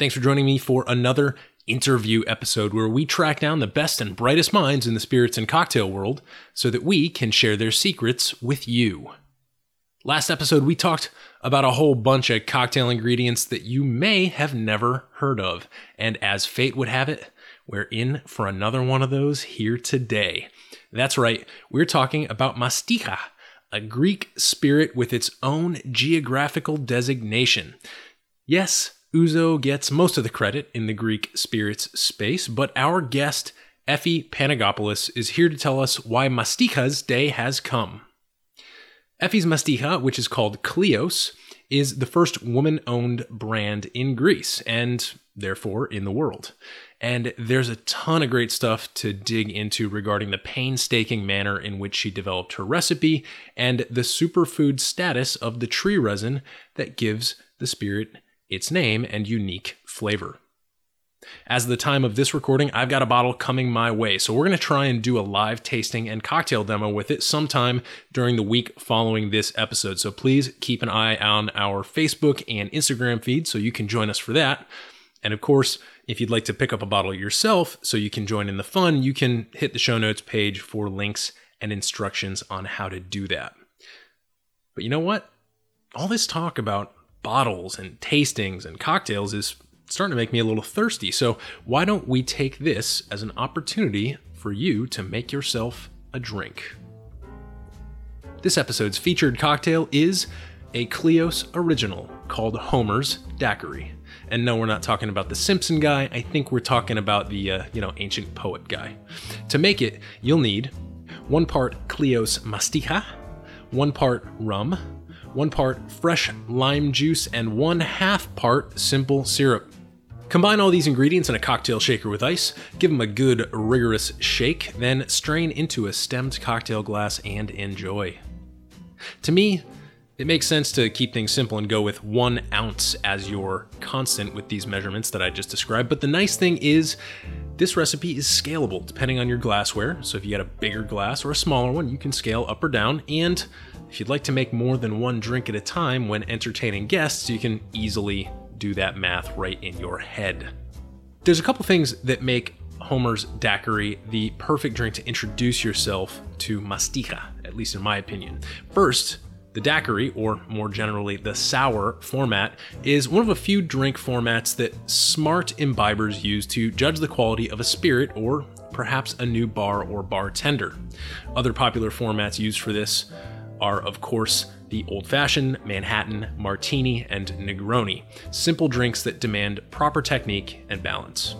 Thanks for joining me for another interview episode where we track down the best and brightest minds in the spirits and cocktail world so that we can share their secrets with you. Last episode, we talked about a whole bunch of cocktail ingredients that you may have never heard of. And as fate would have it, we're in for another one of those here today. That's right, we're talking about mastiha, a Greek spirit with its own geographical designation. Yes, Ouzo gets most of the credit in the Greek spirits space, but our guest, Effie Panagopoulos, is here to tell us why Mastiha's day has come. Effie's Mastiha, which is called Kleos, is the first woman owned brand in Greece and therefore in the world. And there's a ton of great stuff to dig into regarding the painstaking manner in which she developed her recipe and the superfood status of the tree resin that gives the spirit its name and unique flavor. As of the time of this recording, I've got a bottle coming my way, so we're going to try and do a live tasting and cocktail demo with it sometime during the week following this episode. So please keep an eye on our Facebook and Instagram feed so you can join us for that. And of course, if you'd like to pick up a bottle yourself so you can join in the fun, you can hit the show notes page for links and instructions on how to do that. But you know what? All this talk about bottles and tastings and cocktails is starting to make me a little thirsty. So, why don't we take this as an opportunity for you to make yourself a drink? This episode's featured cocktail is a Kleos original called Homer's Daiquiri. And no, we're not talking about the Simpson guy. I think we're talking about the, uh, you know, ancient poet guy. To make it, you'll need one part Kleos Mastiha, one part rum, one part fresh lime juice, and one half part simple syrup. Combine all these ingredients in a cocktail shaker with ice, give them a good rigorous shake, then strain into a stemmed cocktail glass and enjoy. To me, it makes sense to keep things simple and go with one ounce as your constant with these measurements that I just described. But the nice thing is, this recipe is scalable depending on your glassware. So if you got a bigger glass or a smaller one, you can scale up or down. And if you'd like to make more than one drink at a time when entertaining guests, you can easily do that math right in your head. There's a couple things that make Homer's Daiquiri the perfect drink to introduce yourself to mastiha, at least in my opinion. First, the daiquiri, or more generally the sour format, is one of a few drink formats that smart imbibers use to judge the quality of a spirit or perhaps a new bar or bartender. Other popular formats used for this are, of course, the old fashioned, Manhattan, martini, and Negroni, simple drinks that demand proper technique and balance.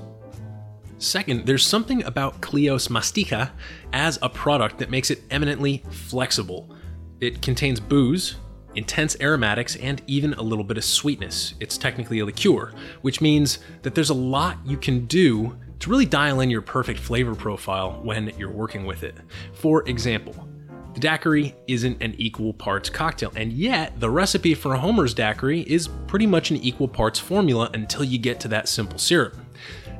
Second, there's something about Kleos Mastiha as a product that makes it eminently flexible. It contains booze, intense aromatics, and even a little bit of sweetness. It's technically a liqueur, which means that there's a lot you can do to really dial in your perfect flavor profile when you're working with it. For example, the daiquiri isn't an equal parts cocktail, and yet the recipe for Homer's daiquiri is pretty much an equal parts formula until you get to that simple syrup.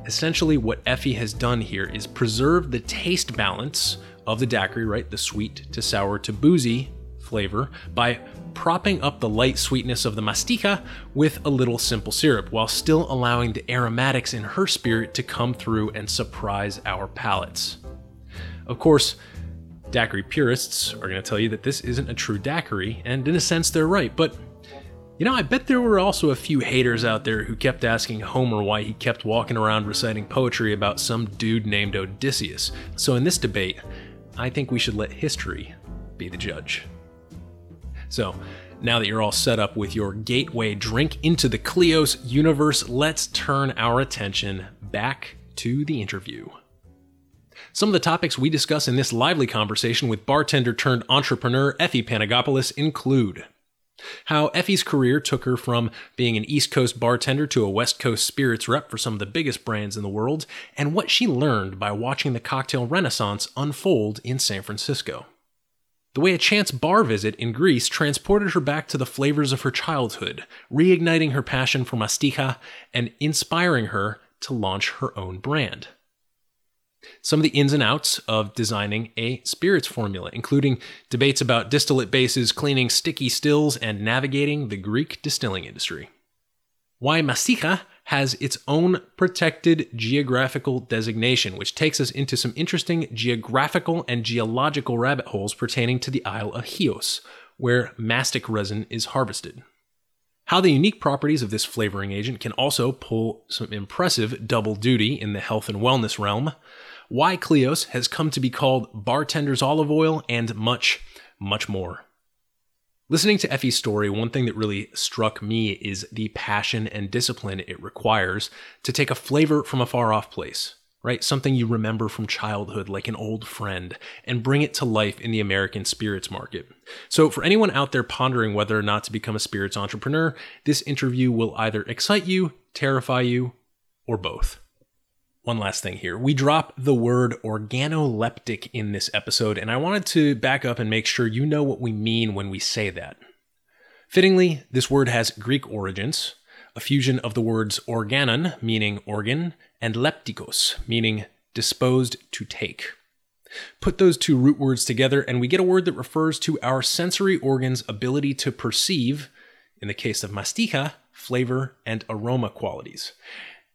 Essentially, what Effie has done here is preserve the taste balance of the daiquiri, right? The sweet to sour to boozy flavor by propping up the light sweetness of the mastiha with a little simple syrup while still allowing the aromatics in her spirit to come through and surprise our palates. Of course, daiquiri purists are going to tell you that this isn't a true daiquiri, and in a sense, they're right, but you know, I bet there were also a few haters out there who kept asking Homer why he kept walking around reciting poetry about some dude named Odysseus. So, in this debate, I think we should let history be the judge. So, now that you're all set up with your gateway drink into the Kleos universe, let's turn our attention back to the interview. Some of the topics we discuss in this lively conversation with bartender turned entrepreneur Effie Panagopoulos include How Effie's career took her from being an East Coast bartender to a West Coast spirits rep for some of the biggest brands in the world, and what she learned by watching the cocktail renaissance unfold in San Francisco. The way a chance bar visit in Greece transported her back to the flavors of her childhood, reigniting her passion for mastiha and inspiring her to launch her own brand. Some of the ins and outs of designing a spirits formula, including debates about distillate bases, cleaning sticky stills, and navigating the Greek distilling industry. Why mastiha has its own protected geographical designation, which takes us into some interesting geographical and geological rabbit holes pertaining to the Isle of Chios, where mastic resin is harvested. How the unique properties of this flavoring agent can also pull some impressive double duty in the health and wellness realm, why Kleos has come to be called bartender's olive oil, and much, much more. Listening to Effie's story, one thing that really struck me is the passion and discipline it requires to take a flavor from a far off place, right? Something you remember from childhood, like an old friend, and bring it to life in the American spirits market. So, for anyone out there pondering whether or not to become a spirits entrepreneur, this interview will either excite you, terrify you, or both one last thing here. We drop the word organoleptic in this episode, and I wanted to back up and make sure you know what we mean when we say that. Fittingly, this word has Greek origins, a fusion of the words organon, meaning organ, and leptikos, meaning disposed to take. Put those two root words together, and we get a word that refers to our sensory organs' ability to perceive, in the case of mastiha, flavor and aroma qualities.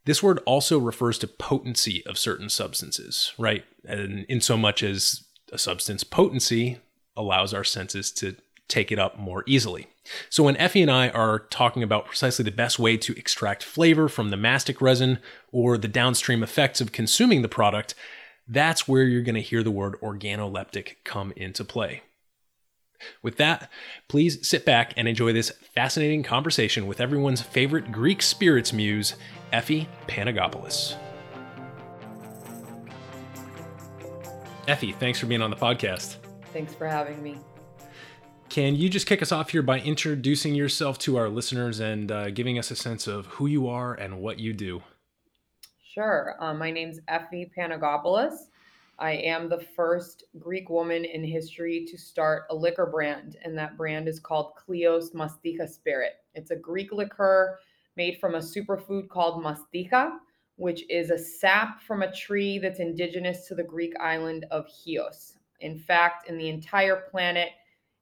This word also refers to potency of certain substances, right? And in so much as a substance potency allows our senses to take it up more easily. So when Effie and I are talking about precisely the best way to extract flavor from the mastic resin or the downstream effects of consuming the product, that's where you're going to hear the word organoleptic come into play. With that, please sit back and enjoy this fascinating conversation with everyone's favorite Greek spirits muse, Effie Panagopoulos. Effie, thanks for being on the podcast. Thanks for having me. Can you just kick us off here by introducing yourself to our listeners and uh, giving us a sense of who you are and what you do? Sure. Um, my name's Effie Panagopoulos. I am the first Greek woman in history to start a liquor brand, and that brand is called Kleos Mastiha Spirit. It's a Greek liqueur made from a superfood called mastiha, which is a sap from a tree that's indigenous to the Greek island of Chios. In fact, in the entire planet,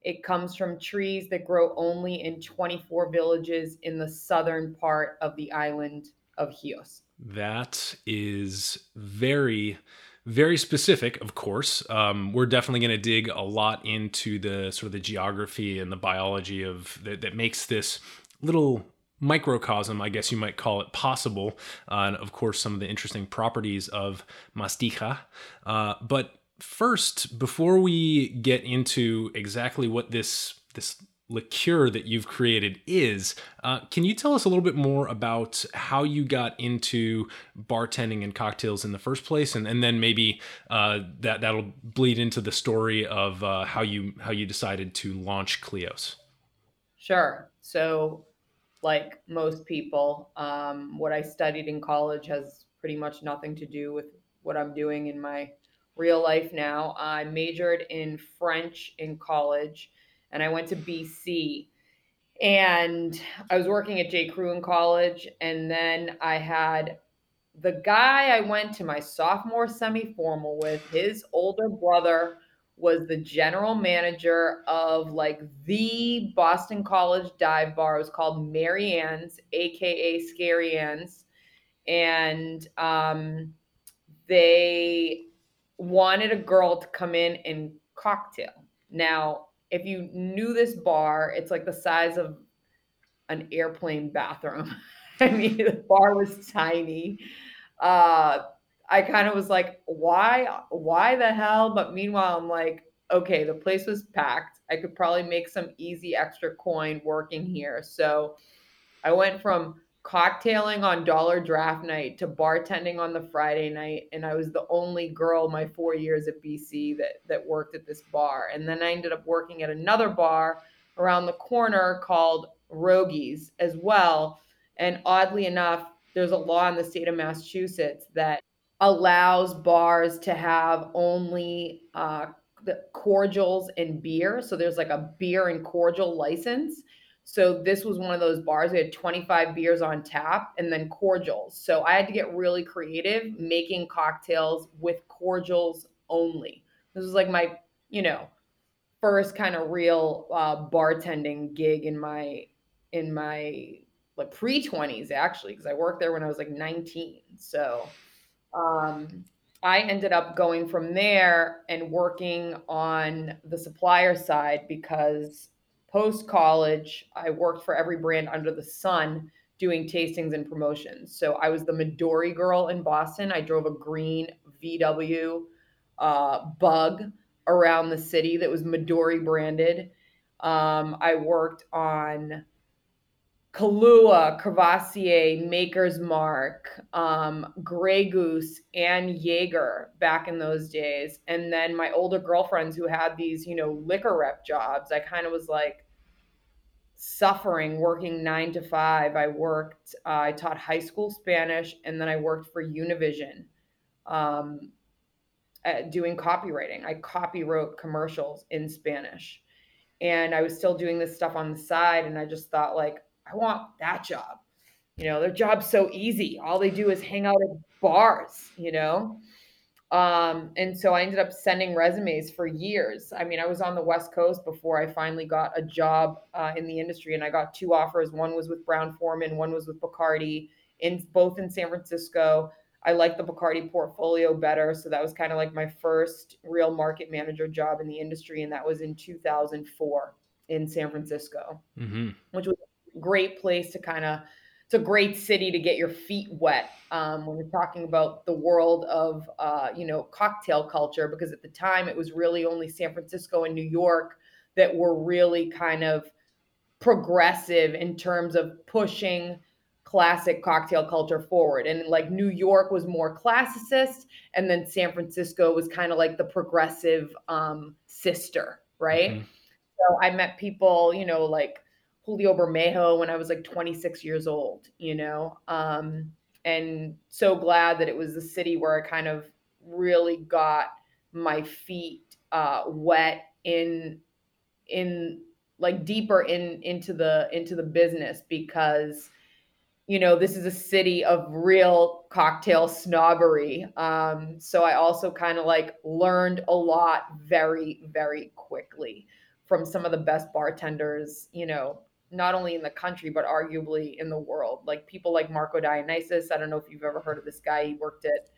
it comes from trees that grow only in 24 villages in the southern part of the island of Chios. That is very very specific, of course. Um, we're definitely going to dig a lot into the sort of the geography and the biology of that, that makes this little microcosm, I guess you might call it, possible. Uh, and of course, some of the interesting properties of mastiha. Uh, but first, before we get into exactly what this this liqueur that you've created is. Uh, can you tell us a little bit more about how you got into bartending and cocktails in the first place, and, and then maybe uh, that that'll bleed into the story of uh, how you how you decided to launch Kleos? Sure. So, like most people, um, what I studied in college has pretty much nothing to do with what I'm doing in my real life now. I majored in French in college and I went to BC. And I was working at J. Crew in college. And then I had the guy I went to my sophomore semi formal with, his older brother was the general manager of like the Boston College dive bar. It was called Mary Ann's, aka Scary Ann's. And um, they wanted a girl to come in and cocktail. Now, if you knew this bar, it's like the size of an airplane bathroom. I mean, the bar was tiny. Uh, I kind of was like, why, why the hell? But meanwhile, I'm like, okay, the place was packed. I could probably make some easy extra coin working here. So I went from cocktailing on dollar draft night to bartending on the Friday night. And I was the only girl my four years at BC that, that worked at this bar. And then I ended up working at another bar around the corner called Roggie's as well. And oddly enough, there's a law in the state of Massachusetts that allows bars to have only uh, the cordials and beer. So there's like a beer and cordial license. So this was one of those bars. We had 25 beers on tap and then cordials. So I had to get really creative making cocktails with cordials only. This was like my, you know, first kind of real uh, bartending gig in my in my like pre 20s actually because I worked there when I was like 19. So um I ended up going from there and working on the supplier side because post college, I worked for every brand under the sun doing tastings and promotions. So I was the Midori girl in Boston. I drove a green VW uh, bug around the city that was Midori branded. Um, I worked on Kahlua, Courvoisier, Maker's Mark, um, Grey Goose, and Jaeger back in those days. And then my older girlfriends who had these, you know, liquor rep jobs, I kind of was like suffering working nine to five. I worked, uh, I taught high school Spanish, and then I worked for Univision um, doing copywriting. I copywrote commercials in Spanish. And I was still doing this stuff on the side, and I just thought, like, I want that job. You know, their job's so easy. All they do is hang out at bars, you know? Um, and so I ended up sending resumes for years. I mean, I was on the West Coast before I finally got a job uh, in the industry, and I got two offers. One was with Brown Forman, one was with Bacardi, in both in San Francisco. I liked the Bacardi portfolio better, so that was kind of like my first real market manager job in the industry, and that was in 2004 in San Francisco, mm-hmm. which was a great place to kind of it's a great city to get your feet wet um, when we're talking about the world of uh, you know cocktail culture because at the time it was really only san francisco and new york that were really kind of progressive in terms of pushing classic cocktail culture forward and like new york was more classicist and then san francisco was kind of like the progressive um, sister right mm-hmm. so i met people you know like Julio Bermejo when I was like 26 years old, you know, um, and so glad that it was the city where I kind of really got my feet uh, wet in in like deeper in into the into the business because you know this is a city of real cocktail snobbery. Um, so i also kind of like learned a lot very very quickly from some of the best bartenders you know not only in the country but arguably in the world. Like people like Marco Dionysos. I don't know if you've ever heard of this guy. He worked at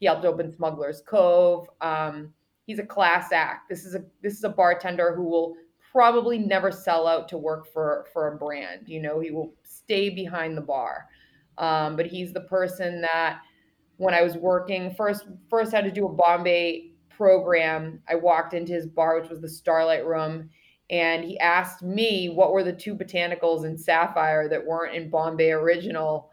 he helped open Smuggler's Cove. Um, he's a class act. This is a this is a bartender who will probably never sell out to work for for a brand. You know, he will stay behind the bar. Um, but he's the person that when I was working first first had to do a Bombay program. I walked into his bar, which was the Starlight Room and he asked me what were the two botanicals in Sapphire that weren't in Bombay Original,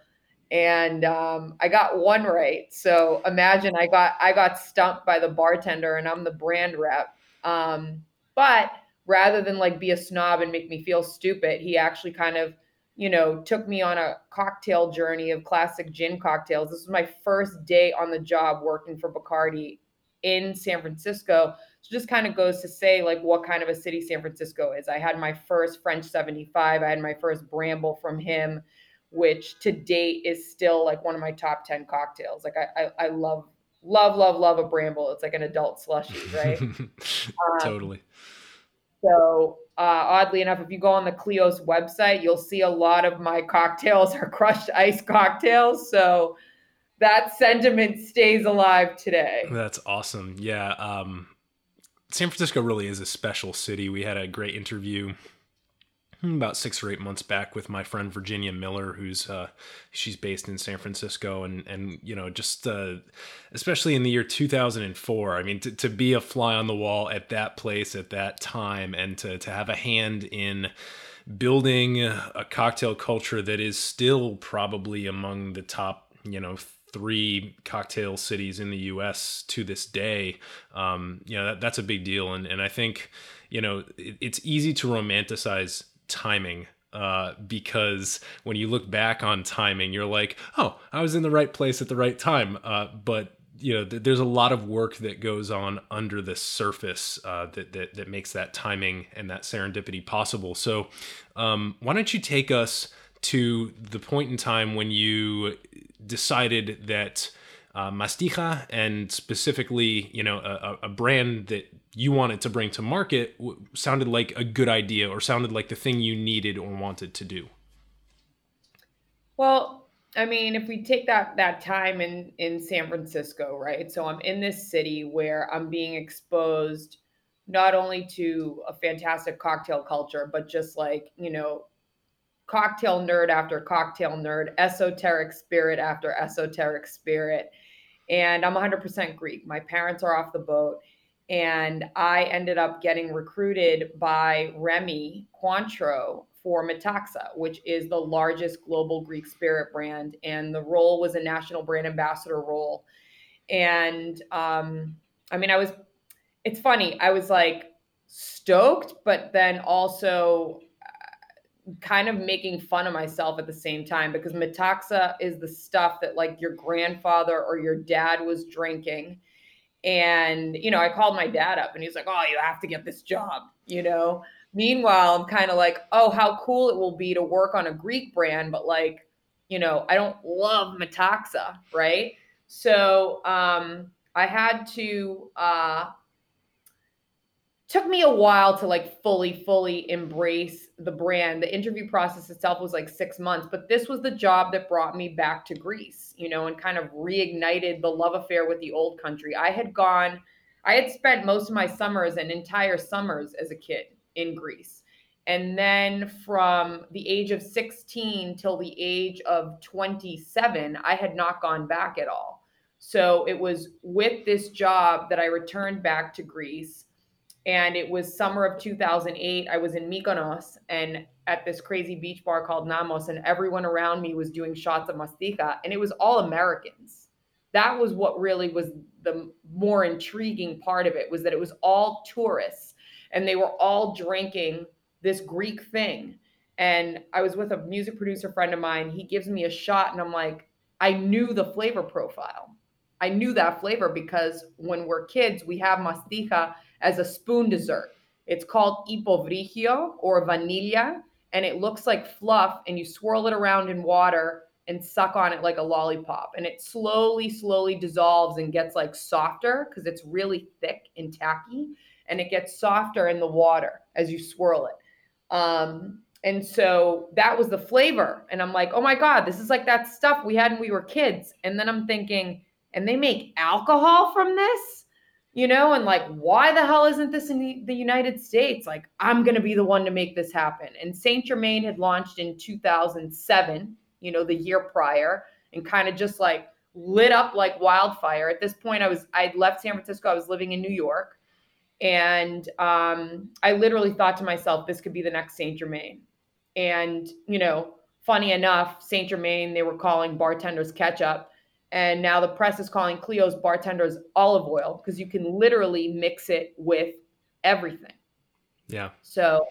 and um, I got one right. So imagine I got I got stumped by the bartender, and I'm the brand rep. Um, but rather than like be a snob and make me feel stupid, he actually kind of you know took me on a cocktail journey of classic gin cocktails. This was my first day on the job working for Bacardi in San Francisco so just kind of goes to say like what kind of a city San Francisco is. I had my first French 75. I had my first Bramble from him, which to date is still like one of my top 10 cocktails. Like I, I, I love, love, love, love a Bramble. It's like an adult slushy, right? um, totally. So uh, oddly enough, if you go on the Kleos website, you'll see a lot of my cocktails are crushed ice cocktails. So that sentiment stays alive today. That's awesome. Yeah. Um, San Francisco really is a special city. We had a great interview about six or eight months back with my friend Virginia Miller, who's uh, she's based in San Francisco, and and you know just uh, especially in the year 2004. I mean, to, to be a fly on the wall at that place at that time, and to to have a hand in building a cocktail culture that is still probably among the top you know three cocktail cities in the U.S. to this day. Um, you know that, that's a big deal, and and I think you know, it, it's easy to romanticize timing uh, because when you look back on timing, you're like, oh, I was in the right place at the right time. Uh, but you know, th- there's a lot of work that goes on under the surface uh, that, that that makes that timing and that serendipity possible. So, um, why don't you take us to the point in time when you decided that uh, Mastiha and specifically, you know, a, a brand that you wanted to bring to market w- sounded like a good idea or sounded like the thing you needed or wanted to do? Well, I mean, if we take that that time in in San Francisco, right? So I'm in this city where I'm being exposed not only to a fantastic cocktail culture, but just like, you know, cocktail nerd after cocktail nerd, esoteric spirit after esoteric spirit. And I'm 100% Greek. My parents are off the boat. And I ended up getting recruited by Remy Cointreau for Metaxa, which is the largest global Greek spirit brand. And the role was a national brand ambassador role. And um, I mean, I was, it's funny, I was like stoked, but then also kind of making fun of myself at the same time because Metaxa is the stuff that like your grandfather or your dad was drinking. And, you know, I called my dad up and he's like, oh, you have to get this job, you know? Meanwhile, I'm kind of like, oh, how cool it will be to work on a Greek brand, but like, you know, I don't love Metaxa, right? So um, I had to uh, took me a while to like fully fully embrace the brand. The interview process itself was like six months but this was the job that brought me back to greece you know and kind of reignited the love affair with the old country. I had gone i had spent most of my summers and entire summers as a kid in greece. And then from the age of 16 till the age of 27 i had not gone back at all. So it was with this job that i returned back to greece and it was summer of 2008. I was in Mykonos and at this crazy beach bar called Nammos, and everyone around me was doing shots of Mastiha, and it was all Americans. That was what really was the more intriguing part of it was that it was all tourists, and they were all drinking this Greek thing. And I was with a music producer friend of mine. He gives me a shot, and I'm like, I knew the flavor profile. I knew that flavor because when we're kids, we have Mastiha as a spoon dessert. It's called ipovrigio or vanilla, and it looks like fluff, and you swirl it around in water and suck on it like a lollipop. And it slowly, slowly dissolves and gets like softer because it's really thick and tacky, and it gets softer in the water as you swirl it. Um, and so that was the flavor. And I'm like, oh my God, this is like that stuff we had when we were kids. And then I'm thinking, and they make alcohol from this? You know, and like, why the hell isn't this in the, United States? Like, I'm going to be the one to make this happen. And Saint Germain had launched in 2007, you know, the year prior, and kind of just like lit up like wildfire. At this point, I was, I'd left San Francisco, I was living in New York. And um, I literally thought to myself, this could be the next Saint Germain. And, you know, funny enough, Saint Germain, they were calling bartenders ketchup and now the press is calling Kleos bartenders olive oil because you can literally mix it with everything. Yeah. So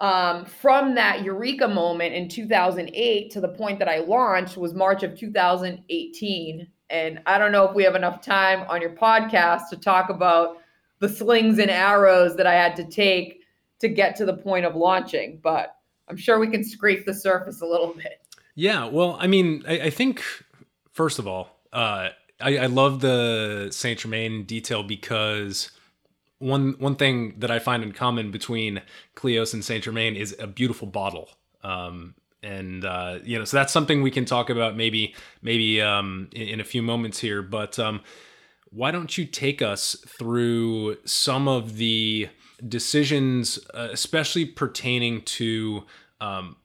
um, from that eureka moment in 2008 to the point that I launched was March of 2018. And I don't know if we have enough time on your podcast to talk about the slings and arrows that I had to take to get to the point of launching, but I'm sure we can scrape the surface a little bit. Yeah, well, I mean, I, I think first of all, uh, I, I love the Saint Germain detail because one one thing that I find in common between Kleos and Saint Germain is a beautiful bottle. Um, and uh, you know, so that's something we can talk about maybe maybe um, in, in, a few moments here. But um, why don't you take us through some of the decisions, uh, especially pertaining to um,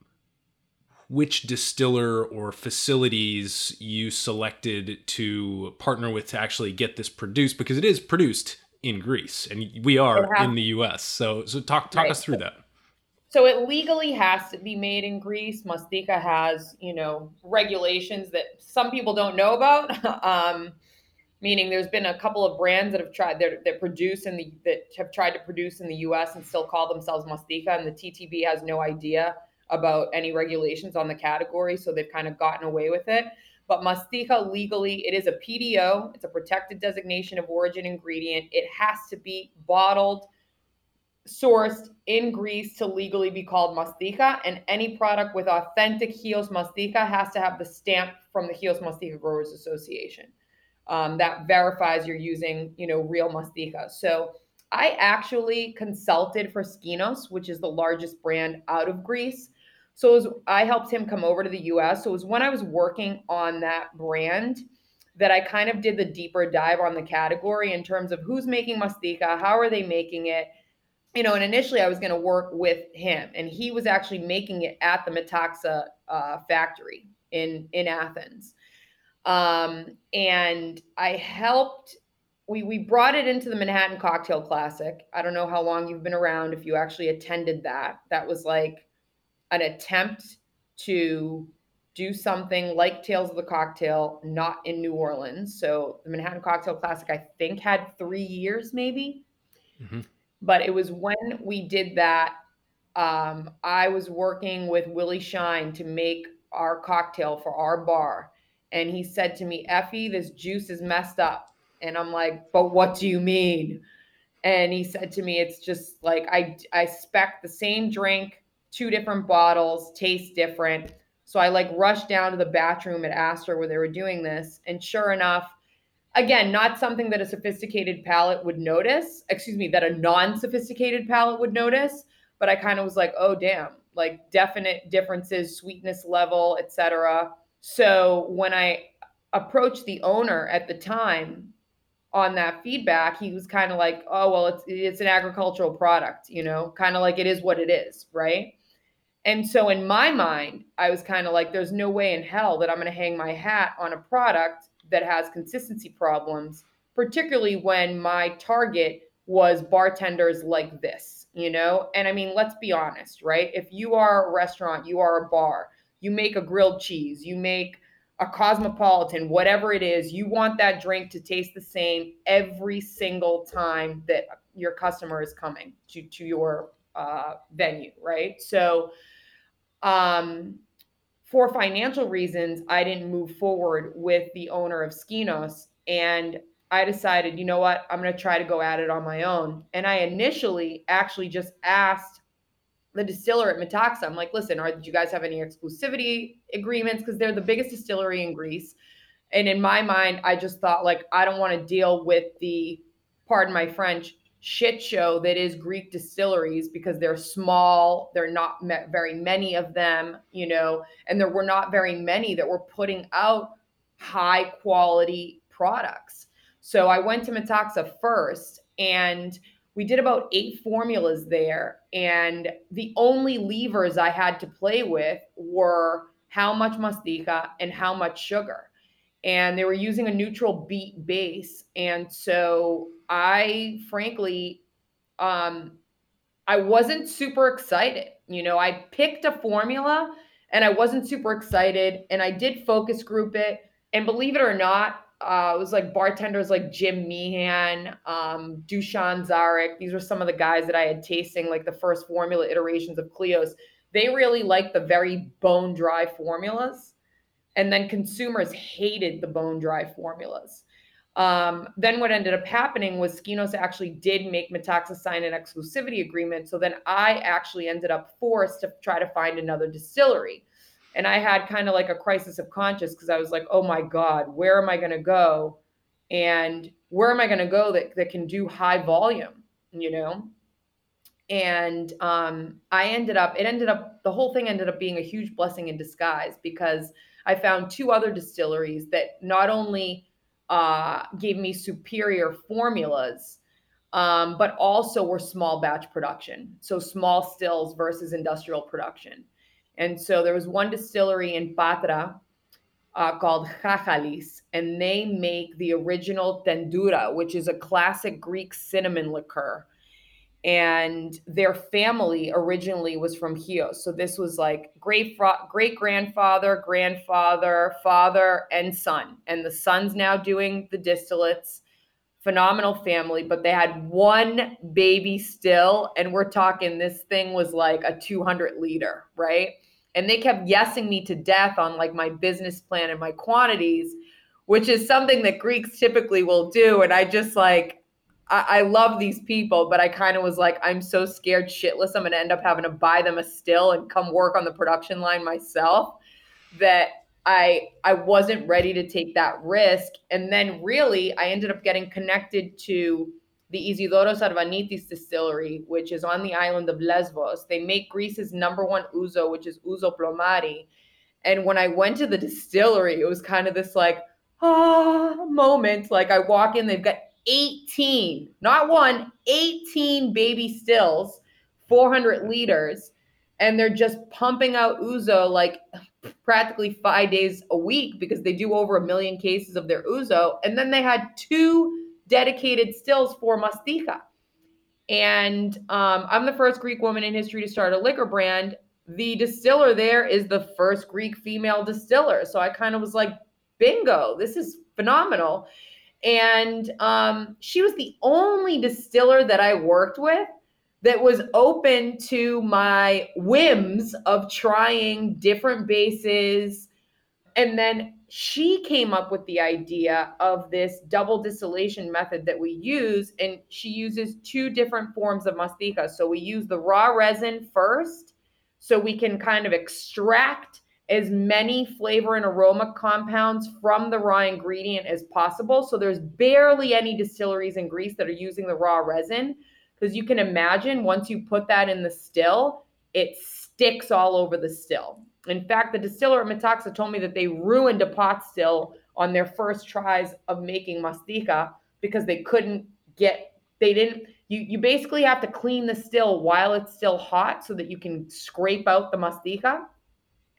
which distiller or facilities you selected to partner with to actually get this produced because it is produced in Greece and we are in the US. So so talk talk right. us through that. So it legally has to be made in Greece. Mastiha has, you know, regulations that some people don't know about. um, meaning there's been a couple of brands that have tried that, that produce in the that have tried to produce in the US and still call themselves mastiha and the TTB has no idea about any regulations on the category so they've kind of gotten away with it but mastiha legally it is a PDO it's a protected designation of origin ingredient it has to be bottled sourced in Greece to legally be called mastiha, and any product with authentic Chios mastiha has to have the stamp from the Chios Mastiha Growers Association um, that verifies you're using, you know, real mastiha. So I actually consulted for Skinos, which is the largest brand out of Greece. So was, I helped him come over to the US. So it was when I was working on that brand that I kind of did the deeper dive on the category in terms of who's making mastiha, how are they making it, you know, and initially I was going to work with him, and he was actually making it at the Metaxa uh, factory in in Athens. Um, and I helped. We we brought it into the Manhattan Cocktail Classic. I don't know how long you've been around. If you actually attended that, that was like an attempt to do something like Tales of the Cocktail, not in New Orleans. So the Manhattan Cocktail Classic, I think, had three years, maybe. Mm-hmm but it was when we did that um, i was working with willy shine to make our cocktail for our bar and he said to me effie this juice is messed up and i'm like but what do you mean and he said to me it's just like i i spec the same drink two different bottles taste different so i like rushed down to the bathroom at astor where they were doing this and sure enough again, not something that a sophisticated palate would notice, excuse me, that a non-sophisticated palate would notice, but I kind of was like, "Oh damn." Like definite differences, sweetness level, etc. So when I approached the owner at the time on that feedback, he was kind of like, "Oh, well, it's it's an agricultural product, you know, kind of like it is what it is, right?" And so in my mind, I was kind of like, "There's no way in hell that I'm going to hang my hat on a product that has consistency problems, particularly when my target was bartenders like this, you know? And I mean, let's be honest, right? If you are a restaurant, you are a bar, you make a grilled cheese, you make a cosmopolitan, whatever it is, you want that drink to taste the same every single time that your customer is coming to, to your uh, venue, right? So, um, for financial reasons, I didn't move forward with the owner of Skinos. And I decided, you know what, I'm going to try to go at it on my own. And I initially actually just asked the distiller at Metaxa, I'm like, listen, are, do you guys have any exclusivity agreements? Because they're the biggest distillery in Greece. And in my mind, I just thought, like, I don't want to deal with the, pardon my French, shit show that is Greek distilleries because they're small, they're not very many of them, you know, and there were not very many that were putting out high quality products. So I went to Metaxa first and we did about eight formulas there. And the only levers I had to play with were how much mastiha and how much sugar and they were using a neutral beet base. And so I frankly, um, I wasn't super excited. You know, I picked a formula and I wasn't super excited. And I did focus group it. And believe it or not, uh, it was like bartenders like Jim Meehan, um, Dushan Zaric. These were some of the guys that I had tasting like the first formula iterations of Kleos. They really liked the very bone dry formulas. And then consumers hated the bone dry formulas. Um, then what ended up happening was Skinos actually did make Metaxa sign an exclusivity agreement. So then I actually ended up forced to try to find another distillery. And I had kind of like a crisis of conscience because I was like, oh my God, where am I going to go? And where am I going to go that, that can do high volume, you know? And um, I ended up, it ended up, the whole thing ended up being a huge blessing in disguise because I found two other distilleries that not only uh, gave me superior formulas, um, but also were small batch production. So small stills versus industrial production. And so there was one distillery in Patra uh, called Chachalis, and they make the original tendura, which is a classic Greek cinnamon liqueur. And their family originally was from Chios. So this was like great great grandfather, grandfather, father, and son. And the son's now doing the distillates. Phenomenal family, but they had one baby still, and we're talking this thing was like a 200 liter, right? And they kept yesing me to death on like my business plan and my quantities, which is something that Greeks typically will do. And I just like I, I love these people, but I kind of was like, I'm so scared shitless. I'm going to end up having to buy them a still and come work on the production line myself that I I wasn't ready to take that risk. And then really, I ended up getting connected to the Isidoros Arvanitis distillery, which is on the island of Lesbos. They make Greece's number one ouzo, which is ouzo plomari. And when I went to the distillery, it was kind of this like ah moment. Like I walk in, they've got 18, not one, 18 baby stills, 400 liters, and they're just pumping out Ouzo like practically five days a week because they do over a million cases of their Ouzo. And then they had two dedicated stills for Mastiha. And um, I'm the first Greek woman in history to start a liquor brand. The distiller there is the first Greek female distiller. So I kind of was like, bingo, this is phenomenal. And um, she was the only distiller that I worked with that was open to my whims of trying different bases. And then she came up with the idea of this double distillation method that we use. And she uses two different forms of mastiha. So we use the raw resin first, so we can kind of extract as many flavor and aroma compounds from the raw ingredient as possible. So there's barely any distilleries in Greece that are using the raw resin because you can imagine once you put that in the still, it sticks all over the still. In fact, the distiller at Metaxa told me that they ruined a pot still on their first tries of making mastiha because they couldn't get they didn't you you basically have to clean the still while it's still hot so that you can scrape out the mastiha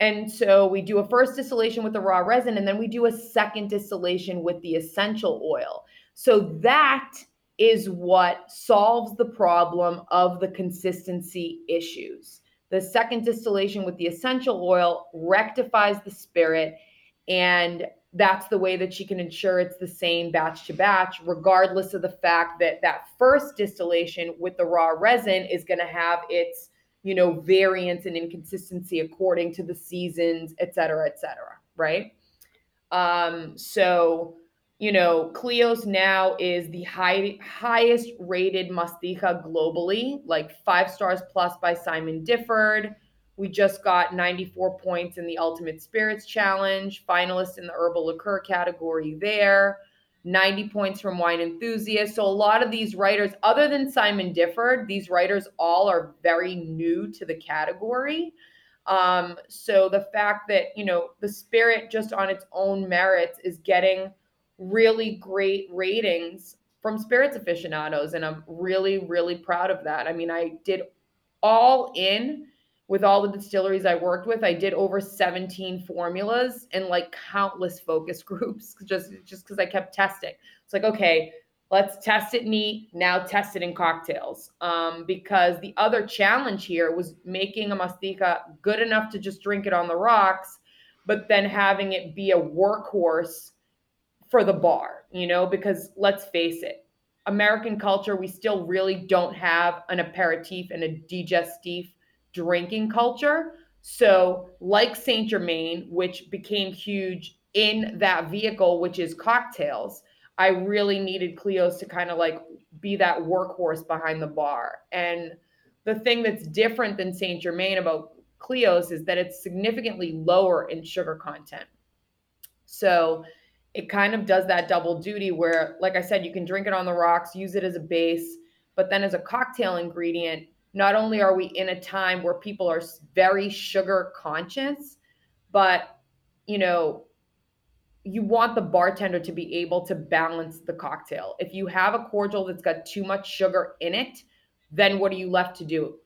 and so we do a first distillation with the raw resin, and then we do a second distillation with the essential oil. So that is what solves the problem of the consistency issues. The second distillation with the essential oil rectifies the spirit, and that's the way that she can ensure it's the same batch to batch, regardless of the fact that that first distillation with the raw resin is going to have its you know, variance and inconsistency according to the seasons, et cetera, et cetera, right? Um, so, you know, Kleos now is the high, highest rated mastiha globally, like five stars plus by Simon Difford. We just got 94 points in the Ultimate Spirits Challenge, finalist in the herbal liqueur category there. 90 points from Wine Enthusiast. So a lot of these writers, other than Simon Difford, these writers all are very new to the category. Um, so the fact that, you know, the spirit just on its own merits is getting really great ratings from spirits aficionados. And I'm really, really proud of that. I mean, I did all in with all the distilleries I worked with, I did over 17 formulas and like countless focus groups just just because I kept testing. It's like, okay, let's test it neat, now test it in cocktails. Um, because the other challenge here was making a mastiha good enough to just drink it on the rocks, but then having it be a workhorse for the bar, you know, because let's face it, American culture, we still really don't have an aperitif and a digestif drinking culture. So, like Saint Germain, which became huge in that vehicle, which is cocktails, I really needed Kleos to kind of like be that workhorse behind the bar. And the thing that's different than Saint Germain about Kleos is that it's significantly lower in sugar content. So it kind of does that double duty where, like I said, you can drink it on the rocks, use it as a base, but then as a cocktail ingredient, not only are we in a time where people are very sugar conscious, but you know, you want the bartender to be able to balance the cocktail. If you have a cordial that's got too much sugar in it, then what are you left to do?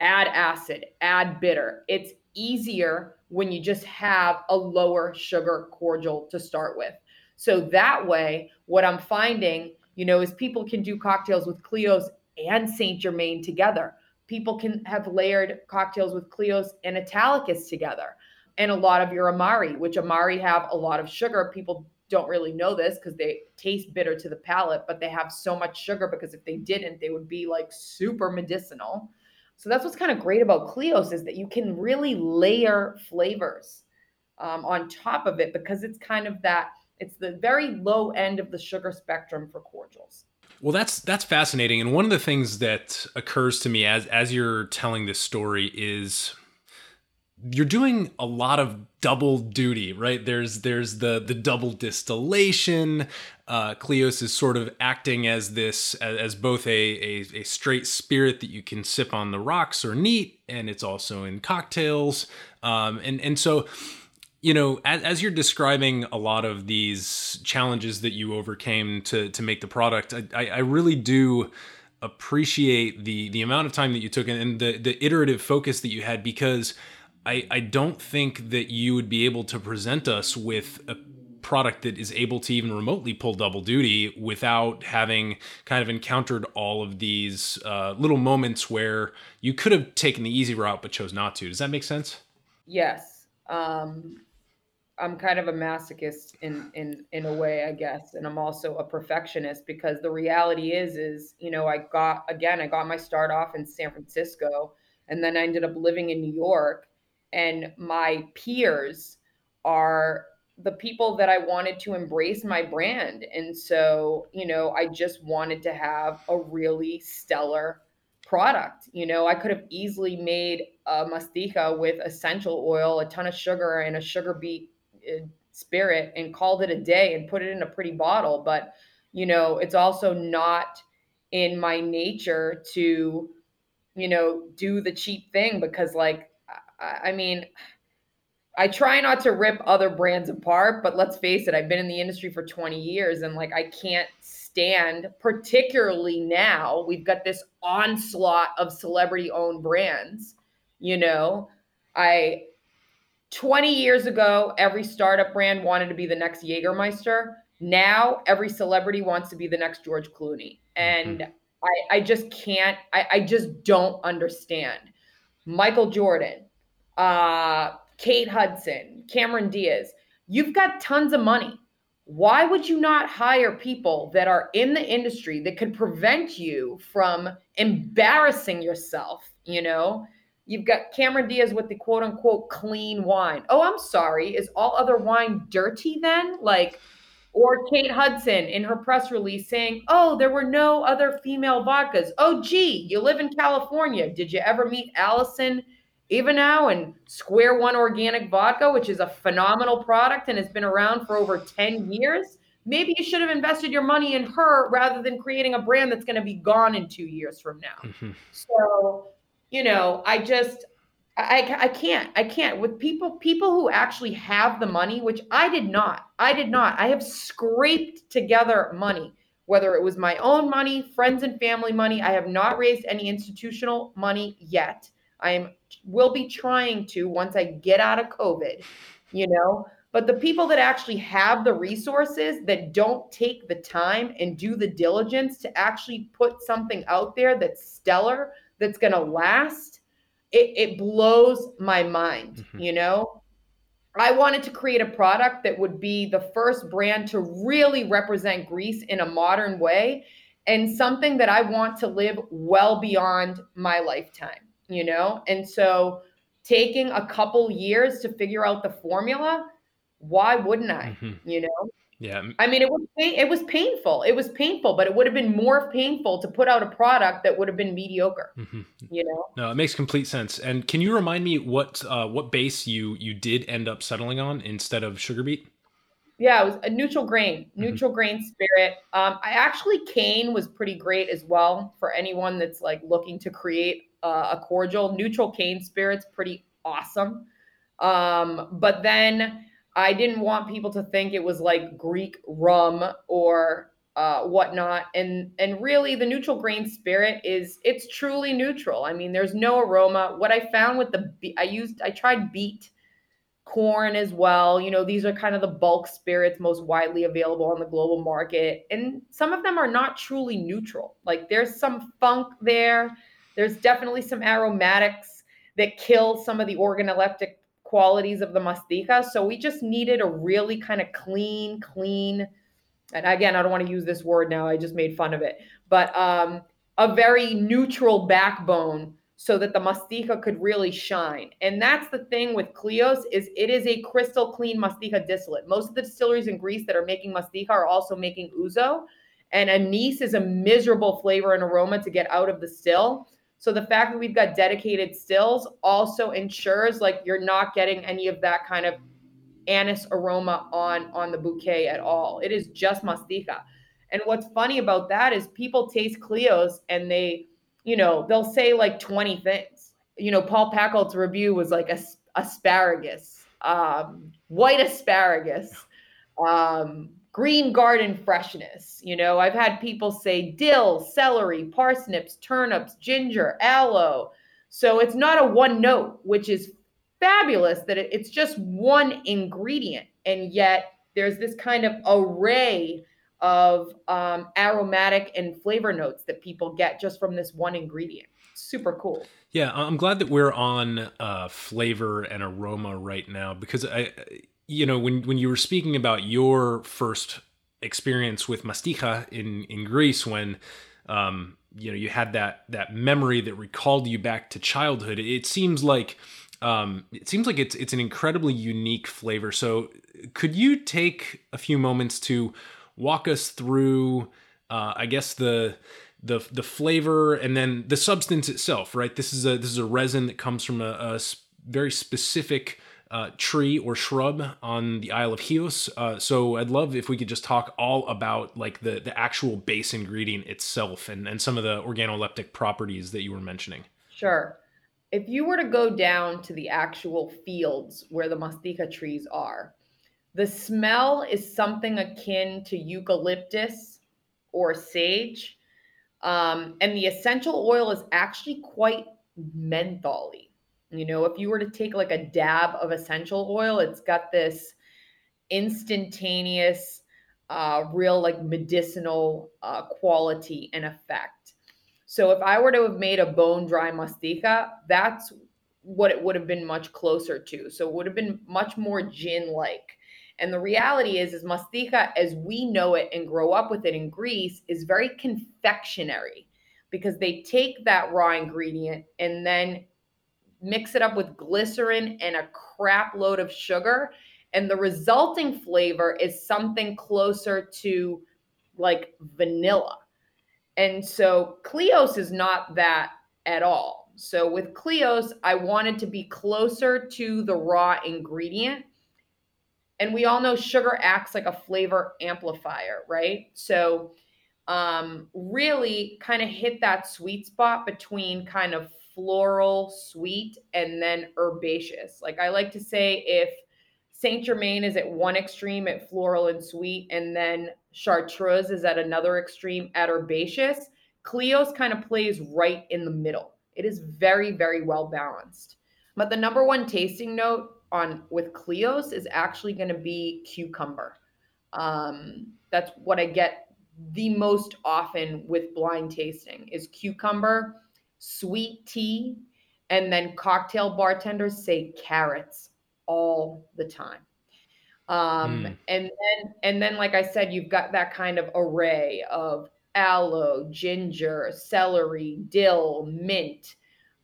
Add acid, add bitter. It's easier when you just have a lower sugar cordial to start with. So that way, what I'm finding, you know, is people can do cocktails with Kleos and Saint Germain together. People can have layered cocktails with Kleos and Italicus together. And a lot of your Amari, which Amari have a lot of sugar. People don't really know this because they taste bitter to the palate, but they have so much sugar because if they didn't, they would be like super medicinal. So that's what's kind of great about Kleos is that you can really layer flavors um, on top of it because it's kind of that it's the very low end of the sugar spectrum for cordials. Well, that's that's fascinating, and one of the things that occurs to me as as you're telling this story is you're doing a lot of double duty, right? There's there's the the double distillation. Uh, Kleos is sort of acting as this as, as both a, a, a straight spirit that you can sip on the rocks or neat, and it's also in cocktails. Um, and and so you know, as, as, you're describing a lot of these challenges that you overcame to to make the product, I, I really do appreciate the the amount of time that you took and the the iterative focus that you had because I I don't think that you would be able to present us with a product that is able to even remotely pull double duty without having kind of encountered all of these uh, little moments where you could have taken the easy route but chose not to. Does that make sense? Yes. Um, I'm kind of a masochist in in in a way, I guess, and I'm also a perfectionist because the reality is is you know I got again I got my start off in San Francisco and then I ended up living in New York and my peers are the people that I wanted to embrace my brand and so you know I just wanted to have a really stellar product you know? I could have easily made a mastiha with essential oil a ton of sugar and a sugar beet Uh, spirit and called it a day and put it in a pretty bottle but you know it's also not in my nature to you know do the cheap thing because like I, I mean I try not to rip other brands apart, but let's face it, I've been in the industry for 20 years and like I can't stand, particularly now, we've got this onslaught of celebrity owned brands. You know, I 20 years ago, every startup brand wanted to be the next Jägermeister. Now, every celebrity wants to be the next George Clooney. And mm-hmm. I, I just can't, I, I just don't understand. Michael Jordan, uh, Kate Hudson, Cameron Diaz, you've got tons of money. Why would you not hire people that are in the industry that could prevent you from embarrassing yourself, you know? You've got Cameron Diaz with the quote unquote clean wine. Oh, I'm sorry. Is all other wine dirty then? Like, or Kate Hudson in her press release saying, Oh, there were no other female vodkas. Oh, gee, you live in California. Did you ever meet Allison Evanow and Square One Organic Vodka, which is a phenomenal product and has been around for over 10 years? Maybe you should have invested your money in her rather than creating a brand that's going to be gone in two years from now. Mm-hmm. So, you know, I just I, I can't I can't with people people who actually have the money, which I did not. I did not. I have scraped together money, whether it was my own money, friends and family money. I have not raised any institutional money yet. I am will be trying to once I get out of COVID, you know. But the people that actually have the resources that don't take the time and do the diligence to actually put something out there that's stellar, that's going to last, it, it blows my mind, mm-hmm. you know? I wanted to create a product that would be the first brand to really represent Greece in a modern way and something that I want to live well beyond my lifetime, you know? And so taking a couple years to figure out the formula, why wouldn't I? Mm-hmm. You know? Yeah. I mean, it was it was painful. It was painful, but it would have been more painful to put out a product that would have been mediocre. Mm-hmm. You know. No, it makes complete sense. And can you remind me what uh, what base you you did end up settling on instead of sugar beet? Yeah, it was a neutral grain, mm-hmm. neutral mm-hmm. grain spirit. Um, I actually cane was pretty great as well for anyone that's like looking to create uh, a cordial. Neutral cane spirit's pretty awesome. Um, but then I didn't want people to think it was like Greek rum or uh, whatnot. And and really, the neutral grain spirit is it's truly neutral. I mean, there's no aroma. What I found with the I used I tried beet corn as well. You know, these are kind of the bulk spirits most widely available on the global market. And some of them are not truly neutral. Like there's some funk there. There's definitely some aromatics that kill some of the organoleptic qualities of the mastiha. So we just needed a really kind of clean, clean, and again, I don't want to use this word now. I just made fun of it, but um, a very neutral backbone so that the mastiha could really shine. And that's the thing with Kleos is it is a crystal clean mastiha distillate. Most of the distilleries in Greece that are making mastiha are also making ouzo. And anise is a miserable flavor and aroma to get out of the still. So the fact that we've got dedicated stills also ensures like you're not getting any of that kind of anise aroma on on the bouquet at all. It is just mastiha. And what's funny about that is people taste Kleos and they you know, they'll say like 20 things. You know, Paul Pacult's review was like as- asparagus, um, white asparagus, um, green garden freshness. You know, I've had people say dill, celery, parsnips, turnips, ginger, aloe. So it's not a one note, which is fabulous that it's just one ingredient. And yet there's this kind of array of um, aromatic and flavor notes that people get just from this one ingredient. Super cool. Yeah, I'm glad that we're on uh, flavor and aroma right now because I, you know, when when you were speaking about your first experience with mastiha in in Greece, when um, you know you had that that memory that recalled you back to childhood, it seems like um, it seems like it's it's an incredibly unique flavor. So, could you take a few moments to walk us through, uh, I guess the the the flavor and then the substance itself. Right. This is a this is a resin that comes from a, a very specific. Uh, tree or shrub on the Isle of Chios. Uh, so I'd love if we could just talk all about like the the actual base ingredient itself and and some of the organoleptic properties that you were mentioning. Sure. If you were to go down to the actual fields where the mastiha trees are, the smell is something akin to eucalyptus or sage. Um, and the essential oil is actually quite mentholy. You know, if you were to take like a dab of essential oil, it's got this instantaneous, uh, real like medicinal uh, quality and effect. So if I were to have made a bone dry mastiha, that's what it would have been much closer to. So it would have been much more gin like. And the reality is, is mastiha, as we know it and grow up with it in Greece, is very confectionery because they take that raw ingredient and then mix it up with glycerin and a crap load of sugar. And the resulting flavor is something closer to like vanilla. And so Kleos is not that at all. So with Kleos, I wanted to be closer to the raw ingredient and we all know sugar acts like a flavor amplifier, right? So um, really kind of hit that sweet spot between kind of floral, sweet, and then herbaceous. Like I like to say, if Saint Germain is at one extreme at floral and sweet, and then Chartreuse is at another extreme at herbaceous, Kleos kind of plays right in the middle. It is very, very well balanced. But the number one tasting note on with Kleos is actually going to be cucumber. Um, that's what I get the most often with blind tasting is cucumber, sweet tea, and then cocktail bartenders say carrots all the time. Um, mm. and then and then like I said, you've got that kind of array of aloe, ginger, celery, dill, mint.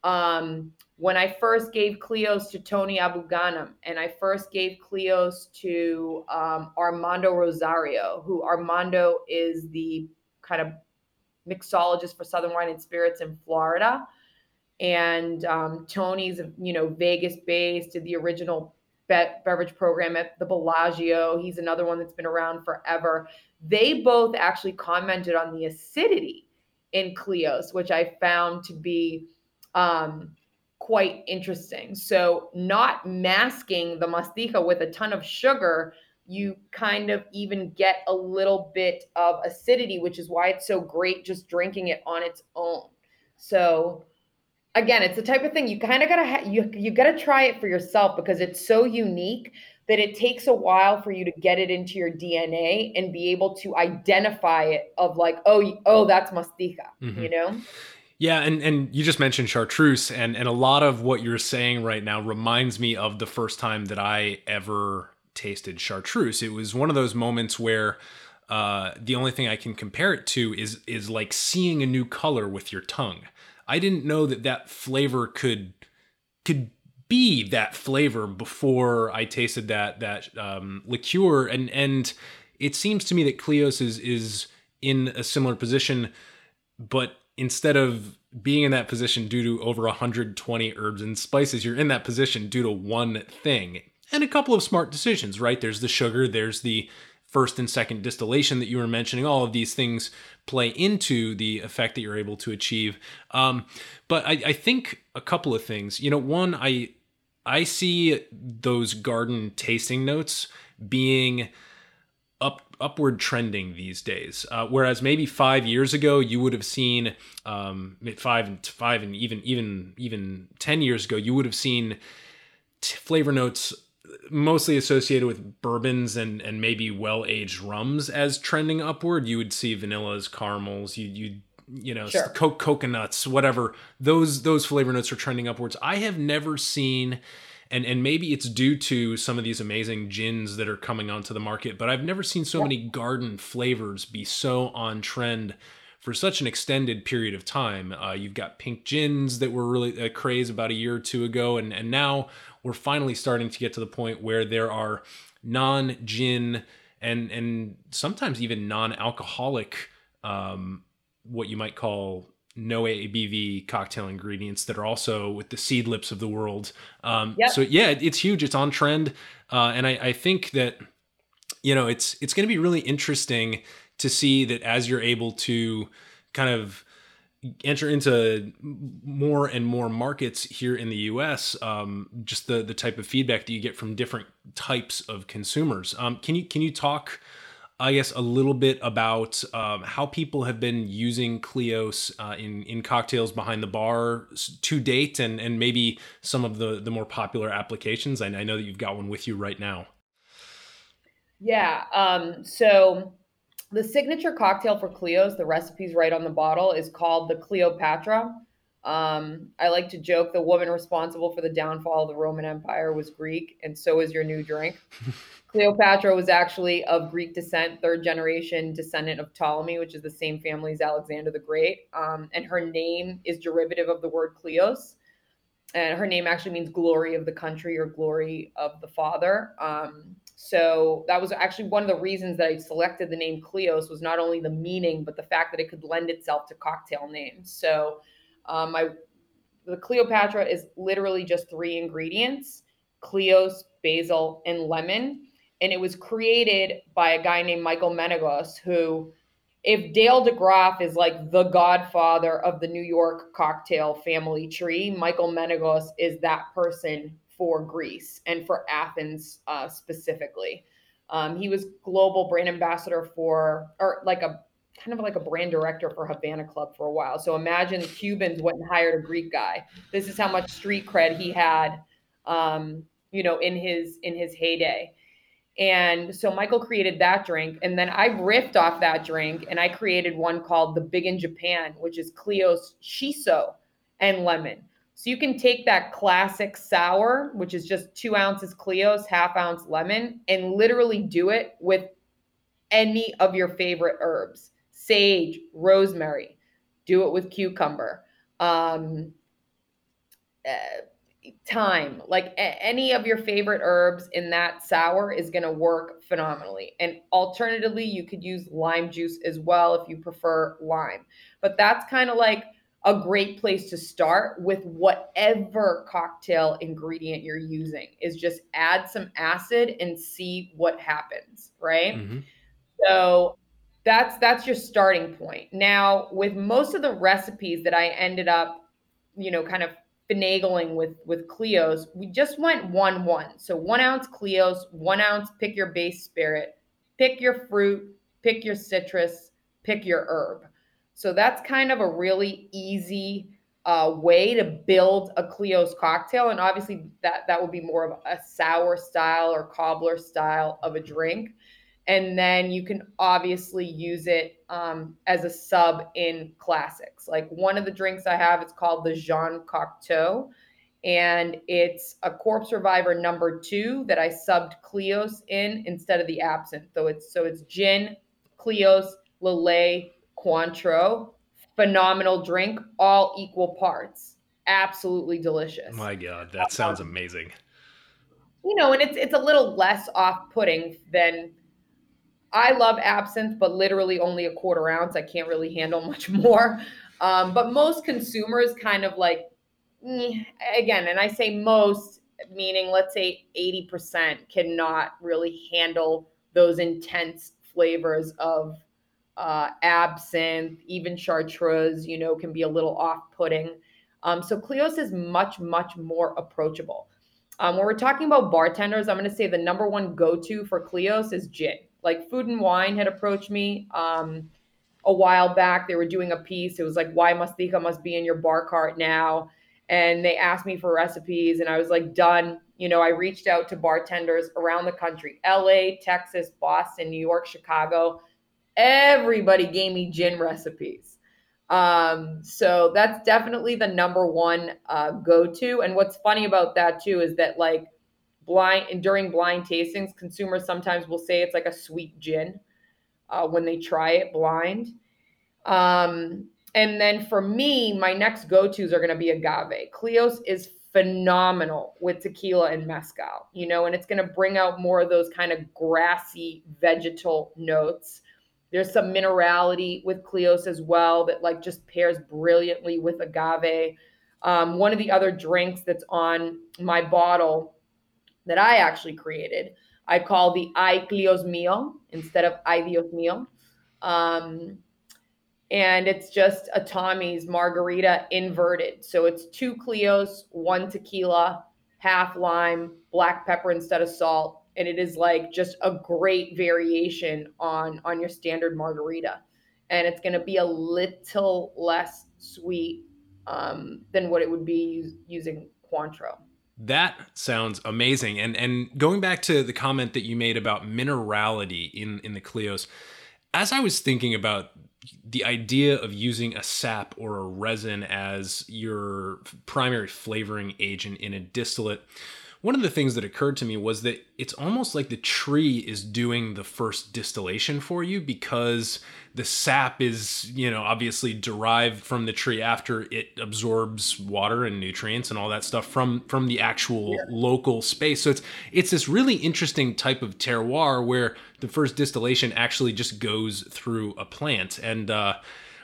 Um, when I first gave Kleos to Tony Abou-Ganim and I first gave Kleos to um, Armando Rosario, who Armando is the kind of mixologist for Southern Wine and Spirits in Florida. And um, Tony's, you know, Vegas based, did the original be- beverage program at the Bellagio. He's another one that's been around forever. They both actually commented on the acidity in Kleos, which I found to be um, quite interesting. So, not masking the mastiha with a ton of sugar, you kind of even get a little bit of acidity, which is why it's so great just drinking it on its own. So, again, it's the type of thing you kind of gotta ha- you you gotta try it for yourself because it's so unique that it takes a while for you to get it into your DNA and be able to identify it of like, oh, oh, that's mastiha, Mhm. you know? Yeah, and and you just mentioned chartreuse, and and a lot of what you're saying right now reminds me of the first time that I ever tasted chartreuse. It was one of those moments where uh, the only thing I can compare it to is is like seeing a new color with your tongue. I didn't know that that flavor could could be that flavor before I tasted that that um, liqueur, and and it seems to me that Kleos is is in a similar position, but instead of being in that position due to over 120 herbs and spices, you're in that position due to one thing and a couple of smart decisions, right? There's the sugar, there's the first and second distillation that you were mentioning. All of these things play into the effect that you're able to achieve. Um, but I, I think a couple of things. You know, one, I I see those garden tasting notes being up upward trending these days. Uh, whereas maybe five years ago, you would have seen um, five and five and even even even ten years ago, you would have seen t- flavor notes mostly associated with bourbons and and maybe well aged rums as trending upward. You would see vanillas, caramels. You you you know Sure. co- coconuts, whatever. Those those flavor notes are trending upwards. I have never seen. And, and maybe it's due to some of these amazing gins that are coming onto the market, but I've never seen so many garden flavors be so on trend for such an extended period of time. Uh, you've got pink gins that were really a craze about a year or two ago, and and now we're finally starting to get to the point where there are non-gin and and sometimes even non-alcoholic, um, what you might call no ABV cocktail ingredients that are also with the Seedlips of the world. Um, Yep. So yeah, it's huge. It's on trend, uh, and I, I think that you know it's it's going to be really interesting to see that as you're able to kind of enter into more and more markets here in the U.S. Um, just the the type of feedback that you get from different types of consumers. Um, can you can you talk? I guess a little bit about um, how people have been using Kleos uh, in in cocktails behind the bar to date, and and maybe some of the the more popular applications. I, I know that you've got one with you right now. Yeah. Um, so the signature cocktail for Kleos, the recipe's right on the bottle, is called the Cleopatra. Um, I like to joke the woman responsible for the downfall of the Roman Empire was Greek, and so is your new drink. Cleopatra was actually of Greek descent, third generation descendant of Ptolemy, which is the same family as Alexander the Great. Um, and her name is derivative of the word Kleos. And her name actually means glory of the country or glory of the father. Um, so that was actually one of the reasons that I selected the name Kleos was not only the meaning, but the fact that it could lend itself to cocktail names. So um, I, the Cleopatra is literally just three ingredients: Kleos, basil, and lemon. And it was created by a guy named Michael Menegos, who, if Dale DeGroff is like the godfather of the New York cocktail family tree, Michael Menegos is that person for Greece and for Athens uh, specifically. Um, he was global brand ambassador for, or like a kind of like a brand director for Havana Club for a while. So imagine the Cubans went and hired a Greek guy. This is how much street cred he had, um, you know, in his in his heyday. And so Michael created that drink, and then I riffed off that drink, and I created one called the Big in Japan, which is Kleos shiso and lemon. So you can take that classic sour, which is just two ounces Kleos, half ounce lemon, and literally do it with any of your favorite herbs sage, rosemary, do it with cucumber, um, uh, thyme, like a- any of your favorite herbs in that sour is going to work phenomenally. And alternatively, you could use lime juice as well if you prefer lime. But that's kind of like a great place to start with whatever cocktail ingredient you're using is just add some acid and see what happens, right? Mhm. So that's that's your starting point. Now, with most of the recipes that I ended up, you know, kind of finagling with with Kleos, we just went one one. So one ounce Kleos, one ounce. Pick your base spirit, pick your fruit, pick your citrus, pick your herb. So that's kind of a really easy uh, way to build a Kleos cocktail, and obviously that that would be more of a sour style or cobbler style of a drink. And then you can obviously use it um, as a sub in classics. Like one of the drinks I have, it's called the Jean Cocteau, and it's a Corpse Reviver number two that I subbed Kleos in instead of the absinthe. So it's so it's gin, Kleos, Lillet, Cointreau phenomenal drink, all equal parts. Absolutely delicious. My God, that sounds amazing. You know, and it's it's a little less off-putting than I love absinthe, but literally only a quarter ounce. I can't really handle much more. Um, but most consumers kind of like, eh, again, and I say most, meaning let's say 80% cannot really handle those intense flavors of uh, absinthe, even chartreuse, you know, can be a little off-putting. Um, so Kleos is much, much more approachable. Um, when we're talking about bartenders, I'm going to say the number one go-to for Kleos is gin. Like Food and Wine had approached me um, a while back. They were doing a piece. It was like, why Mastiha must be in your bar cart now? And they asked me for recipes, and I was like, done. You know, I reached out to bartenders around the country LA, Texas, Boston, New York, Chicago everybody gave me gin recipes. Um, so that's definitely the number one uh, go to. And what's funny about that too is that like blind and during blind tastings, consumers sometimes will say it's like a sweet gin uh, when they try it blind. Um, and then for me, my next go tos are going to be agave. Kleos is phenomenal with tequila and mezcal, you know, and it's going to bring out more of those kind of grassy vegetal notes. There's some minerality with Kleos as well that like just pairs brilliantly with agave. Um, one of the other drinks that's on my bottle that I actually created, I call the Ay Kleos Mio instead of Ay Dios Mio. Um, and it's just a Tommy's margarita inverted. So it's two Kleos, one tequila, half lime, black pepper instead of salt, and it is like just a great variation on on your standard margarita and it's going to be a little less sweet um, than what it would be using Cointreau. That sounds amazing. And and going back to the comment that you made about minerality in in the Kleos, as I was thinking about the idea of using a sap or a resin as your primary flavoring agent in a distillate, one of the things that occurred to me was that it's almost like the tree is doing the first distillation for you because the sap is, you know, obviously derived from the tree after it absorbs water and nutrients and all that stuff from from the actual yeah. local space. So it's it's this really interesting type of terroir where the first distillation actually just goes through a plant and uh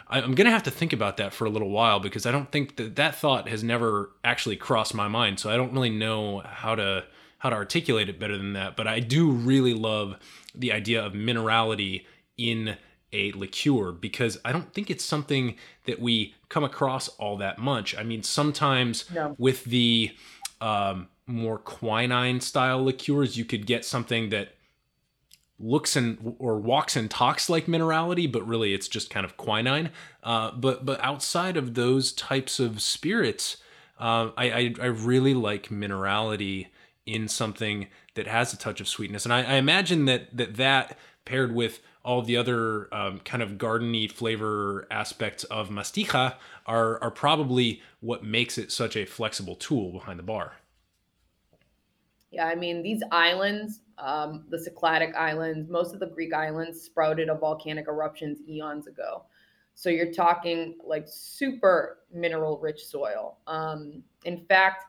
I'm going to have to think about that for a little while because I don't think that that thought has never actually crossed my mind. So I don't really know how to how to articulate it better than that. But I do really love the idea of minerality in a liqueur because I don't think it's something that we come across all that much. I mean, sometimes no. with the um, more quinine style liqueurs, you could get something that looks and or walks and talks like minerality, but really it's just kind of quinine. Uh, but but outside of those types of spirits, uh, I, I, I really like minerality in something that has a touch of sweetness, and I, I imagine that that that paired with all the other um, kind of gardeny flavor aspects of mastiha are are probably what makes it such a flexible tool behind the bar. Yeah, I mean these islands um, the Cycladic Islands, most of the Greek islands sprouted of volcanic eruptions eons ago. So you're talking like super mineral rich soil. Um, in fact,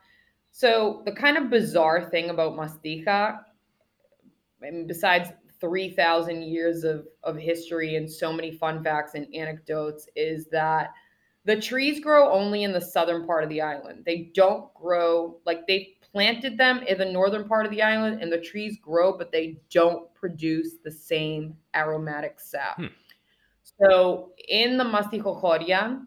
so the kind of bizarre thing about Mastiha, I mean, besides 3,000 years of, of history and so many fun facts and anecdotes, is that the trees grow only in the southern part of the island. They don't grow like they planted them in the northern part of the island and the trees grow, but they don't produce the same aromatic sap. Hmm. So in the Mastichochoria,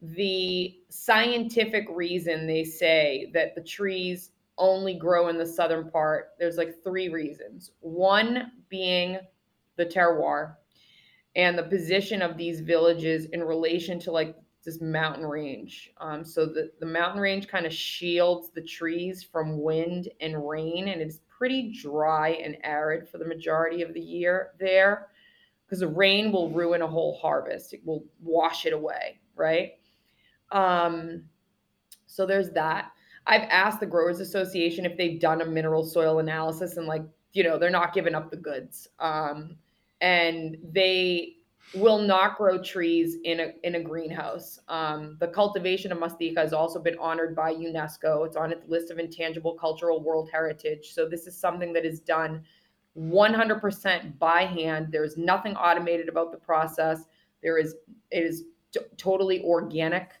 the scientific reason they say that the trees only grow in the southern part, there's like three reasons. One being the terroir and the position of these villages in relation to like this mountain range. Um, so the, the mountain range kind of shields the trees from wind and rain, and it's pretty dry and arid for the majority of the year there because the rain will ruin a whole harvest. It will wash it away, right? Um, so there's that. I've asked the Growers Association if they've done a mineral soil analysis and like, you know, they're not giving up the goods. Um, and they will not grow trees in a in a greenhouse. Um, the cultivation of mastiha has also been honored by UNESCO. It's on its list of intangible cultural world heritage. So this is something that is done 100% by hand. There's nothing automated about the process. There is it is t- totally organic,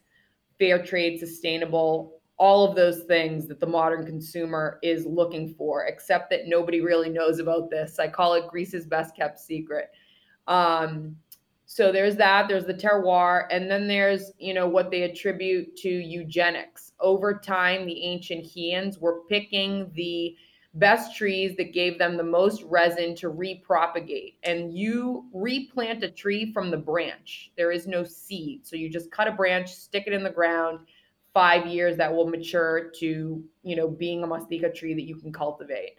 fair trade, sustainable, all of those things that the modern consumer is looking for, except that nobody really knows about this. I call it Greece's best kept secret. Um, so there's that, there's the terroir, and then there's, you know, what they attribute to eugenics. Over time, the ancient Heians were picking the best trees that gave them the most resin to repropagate. And you replant a tree from the branch. There is no seed. So you just cut a branch, stick it in the ground, five years that will mature to, you know, being a mastiha tree that you can cultivate.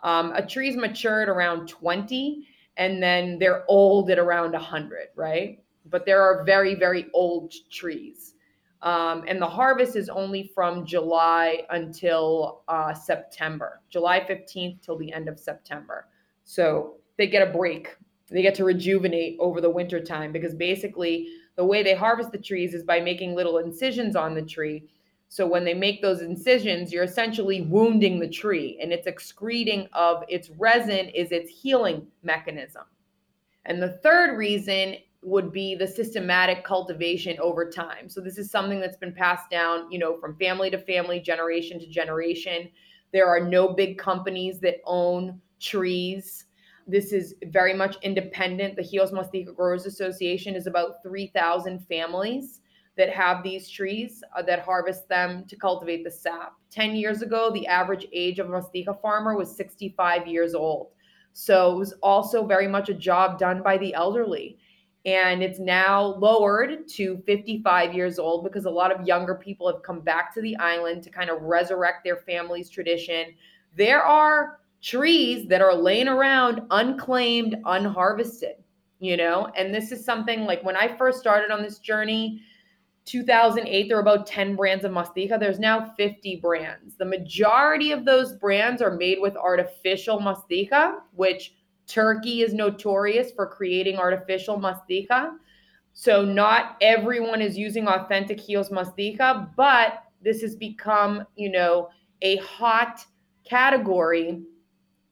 Um, a tree's matured around 20 and then they're old at around 100, right? But there are very, very old trees. Um, and the harvest is only from July until uh, September, July 15th till the end of September. So they get a break. They get to rejuvenate over the winter time because basically the way they harvest the trees is by making little incisions on the tree. So when they make those incisions, you're essentially wounding the tree and its excreting of its resin is its healing mechanism. And the third reason would be the systematic cultivation over time. So this is something that's been passed down, you know, from family to family, generation to generation. There are no big companies that own trees. This is very much independent. The Chios Mastiha Growers Association is about 3,000 families that have these trees uh, that harvest them to cultivate the sap. 10 years ago, the average age of a mastiha farmer was 65 years old. So it was also very much a job done by the elderly and it's now lowered to 55 years old because a lot of younger people have come back to the island to kind of resurrect their family's tradition. There are trees that are laying around unclaimed, unharvested, you know, and this is something like when I first started on this journey. 2008 there were about 10 brands of mastiha there's now 50 brands the majority of those brands are made with artificial mastiha which Turkey is notorious for creating artificial mastiha. So not everyone is using authentic Chios mastiha, but this has become, you know, a hot category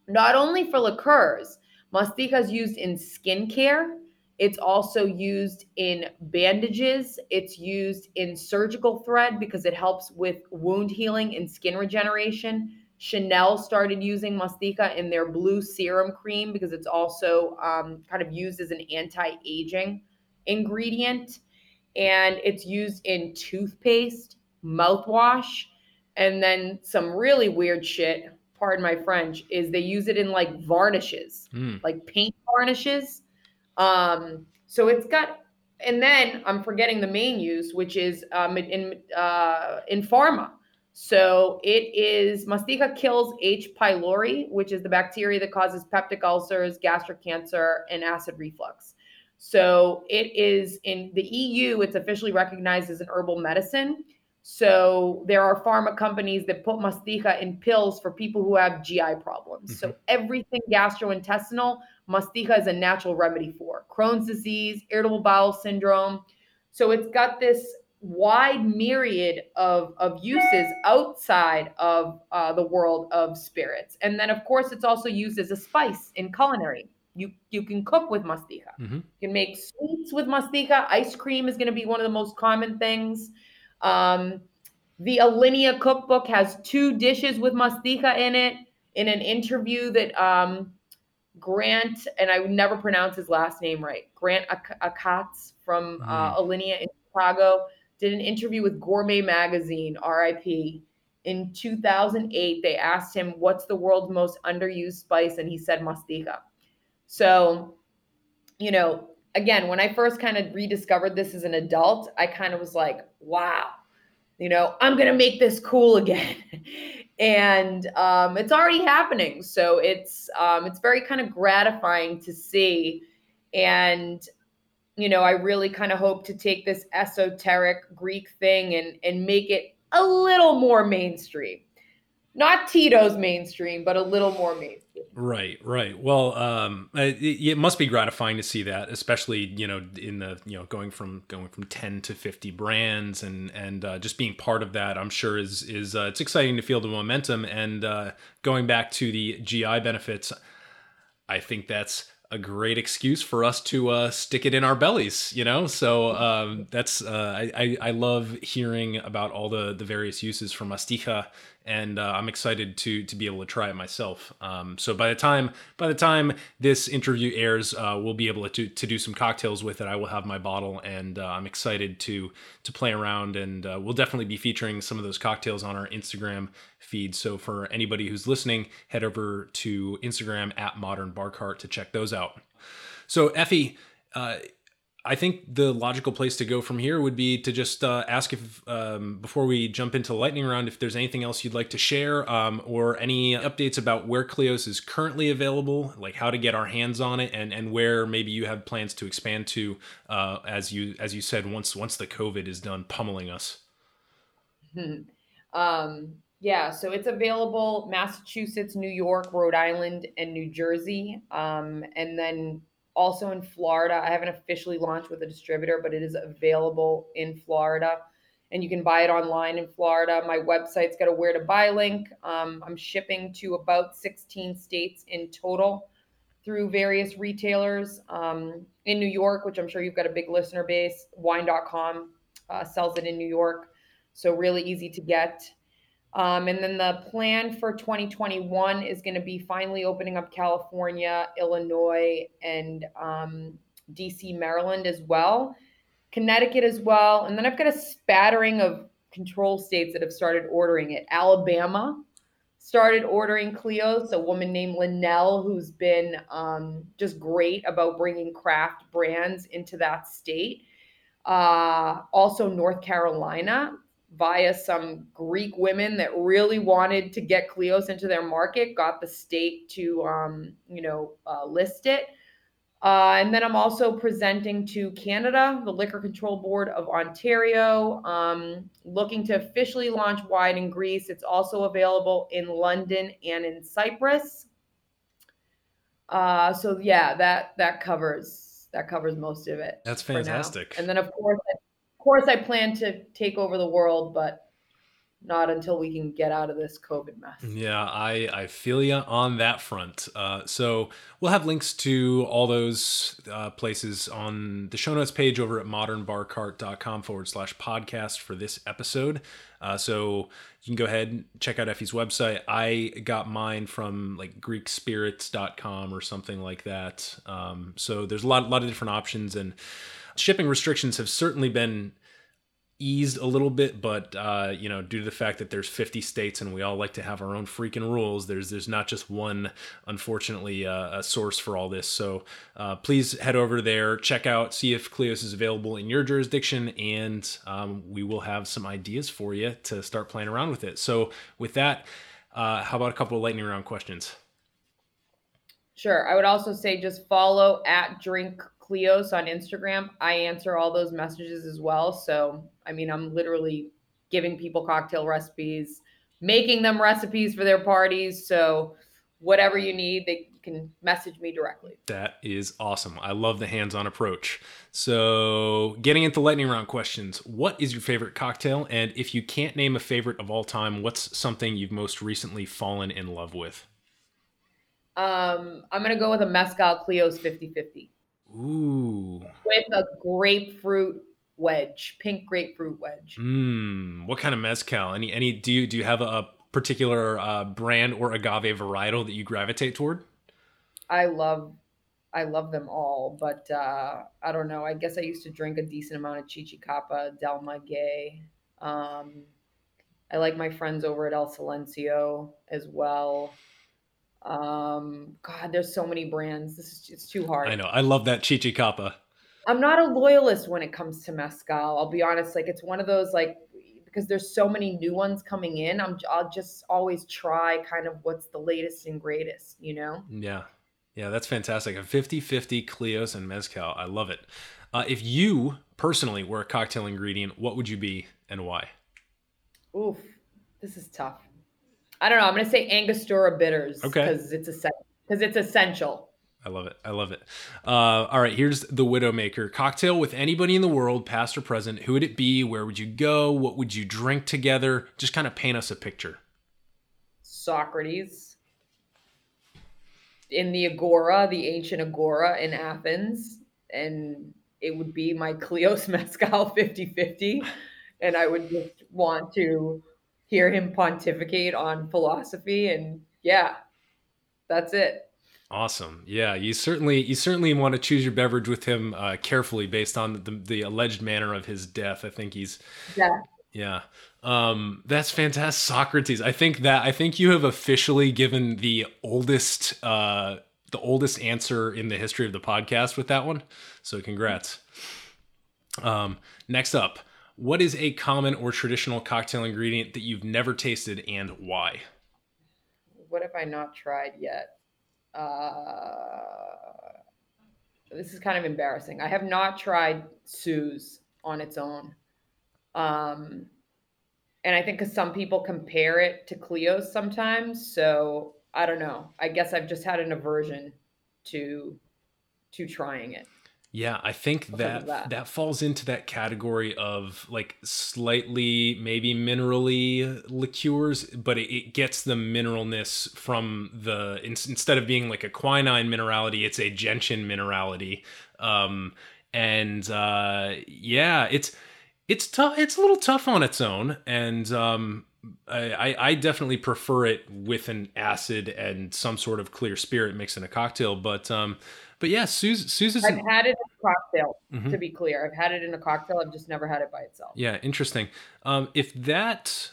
not only for liqueurs. Mastiha is used in skincare. It's also used in bandages. It's used in surgical thread because it helps with wound healing and skin regeneration. Chanel started using mastiha in their blue serum cream because it's also um, kind of used as an anti aging ingredient. And it's used in toothpaste, mouthwash, and then some really weird shit, pardon my French, is they use it in like varnishes, mm. like paint varnishes. Um, so it's got, and then I'm forgetting the main use, which is um, in uh, in pharma. So it is mastiha kills H. pylori, which is the bacteria that causes peptic ulcers, gastric cancer, and acid reflux. So it is in the EU, it's officially recognized as an herbal medicine. So there are pharma companies that put mastiha in pills for people who have GI problems. Mm-hmm. So everything gastrointestinal, mastiha is a natural remedy for Crohn's disease, irritable bowel syndrome. So it's got this wide myriad of, of uses outside of uh, the world of spirits. And then, of course, it's also used as a spice in culinary. You, you can cook with mastiha. Mm-hmm. You can make sweets with mastiha. Ice cream is going to be one of the most common things. Um, the Alinea cookbook has two dishes with mastiha in it. In an interview that um, Grant, and I would never pronounce his last name right, Grant Achatz from uh, mm. Alinea in Chicago, did an interview with Gourmet Magazine, RIP. In 2008, they asked him, What's the world's most underused spice? And he said, Mastiha. So, you know, again, when I first kind of rediscovered this as an adult, I kind of was like, wow, you know, I'm going to make this cool again. and um, it's already happening. So it's um, it's very kind of gratifying to see. And you know, I really kind of hope to take this esoteric Greek thing and and make it a little more mainstream. Not Tito's mainstream, but a little more mainstream. Right, right. Well, um, it, it, must be gratifying to see that, especially you know in the you know going from going from ten to fifty brands and and uh, just being part of that. I'm sure is is uh, it's exciting to feel the momentum and uh, going back to the GI benefits. I think that's a great excuse for us to uh, stick it in our bellies, you know. So um, that's uh, I, I love hearing about all the the various uses for mastiha, and uh, I'm excited to to be able to try it myself. Um, so by the time by the time this interview airs, uh, we'll be able to to do some cocktails with it. I will have my bottle, and uh, I'm excited to to play around, and uh, we'll definitely be featuring some of those cocktails on our Instagram feed. So for anybody who's listening, head over to Instagram at Modern Bar Cart to check those out. So Effie, uh, I think the logical place to go from here would be to just uh, ask if, um, before we jump into the lightning round, if there's anything else you'd like to share um, or any updates about where Kleos is currently available, like how to get our hands on it, and and where maybe you have plans to expand to, uh, as you as you said, once once the COVID is done pummeling us. um, yeah, so it's available Massachusetts, New York, Rhode Island, and New Jersey. Um, and then also in Florida. I haven't officially launched with a distributor, but it is available in Florida. And you can buy it online in Florida. My website's got a where to buy link. Um, I'm shipping to about 16 states in total through various retailers. Um, in New York, which I'm sure you've got a big listener base, wine.com uh, sells it in New York. So, really easy to get. Um, and then the plan for 2021 is going to be finally opening up California, Illinois, and um, DC, Maryland as well, Connecticut as well. And then I've got a spattering of control states that have started ordering it. Alabama started ordering Kleos, a woman named Linnell, who's been um, just great about bringing craft brands into that state. Uh, also, North Carolina via some Greek women that really wanted to get Kleos into their market, got the state to, um, you know, uh, list it. Uh, and then I'm also presenting to Canada, the Liquor Control Board of Ontario, um, looking to officially launch wine in Greece. It's also available in London and in Cyprus. Uh, so yeah, that that covers that covers most of it. That's fantastic. And then of course course, I plan to take over the world, but not until we can get out of this COVID mess. Yeah, I, I feel you on that front. Uh, so we'll have links to all those uh, places on the show notes page over at modernbarcart.com forward slash podcast for this episode. Uh, so you can go ahead and check out Effie's website. I got mine from like greekspirits.com or something like that. Um, so there's a lot, lot of different options and shipping restrictions have certainly been eased a little bit, but uh, you know, due to the fact that there's 50 states and we all like to have our own freaking rules, there's there's not just one, unfortunately, uh, a source for all this. So uh, please head over there, check out, see if Kleos is available in your jurisdiction, and um, we will have some ideas for you to start playing around with it. So with that, uh, how about a couple of lightning round questions? Sure. I would also say just follow at Drink Kleos on Instagram. I answer all those messages as well. So, I mean, I'm literally giving people cocktail recipes, making them recipes for their parties. So, whatever you need, they can message me directly. That is awesome. I love the hands on approach. So, getting into lightning round questions What is your favorite cocktail? And if you can't name a favorite of all time, what's something you've most recently fallen in love with? Um, I'm going to go with a Mezcal Kleos 50 50. Ooh. With a grapefruit wedge, pink grapefruit wedge. Mmm. What kind of mezcal? Any any do you do you have a particular uh, brand or agave varietal that you gravitate toward? I love I love them all, but uh, I don't know. I guess I used to drink a decent amount of Chichicapa, Del Maguey. Um, I like my friends over at El Silencio as well. Um, God, there's so many brands. This is it's too hard. I know. I love that Chichi Chichicapa. I'm not a loyalist when it comes to mezcal. I'll be honest. Like it's one of those like because there's so many new ones coming in. I'm I'll just always try kind of what's the latest and greatest, you know? Yeah. Yeah, that's fantastic. A 50-50 Kleos and Mezcal. I love it. Uh, if you personally were a cocktail ingredient, what would you be and why? Oof, this is tough. I don't know. I'm gonna say Angostura bitters Okay. because it's a because it's essential. I love it. I love it. Uh, all right, here's the Widowmaker cocktail with anybody in the world, past or present. Who would it be? Where would you go? What would you drink together? Just kind of paint us a picture. Socrates in the Agora, the ancient Agora in Athens, and it would be my Kleos Mezcal 50 50. And I would just want to hear him pontificate on philosophy. And yeah, that's it. Awesome. Yeah, you certainly you certainly want to choose your beverage with him uh, carefully based on the, the alleged manner of his death. I think he's Yeah. Yeah. Um, that's fantastic. Socrates. I think that I think you have officially given the oldest uh the oldest answer in the history of the podcast with that one. So congrats. Um, next up, what is a common or traditional cocktail ingredient that you've never tasted and why? What have I not tried yet? Uh, this is kind of embarrassing. I have not tried Suze on its own. Um, and I think because some people compare it to Kleos sometimes, so I don't know. I guess I've just had an aversion to to trying it. Yeah, I think that, that that. falls into that category of like slightly maybe minerally liqueurs, but it, it gets the mineralness from the in, instead of being like a quinine minerality, it's a gentian minerality. Um, and uh, yeah, it's it's tough. It's a little tough on its own, and um, I, I I definitely prefer it with an acid and some sort of clear spirit mixed in a cocktail. But um, but yeah, Suze Suze is I've had it in a cocktail, Mhm. to be clear. I've had it in a cocktail. I've just never had it by itself. Yeah, interesting. Um, if that,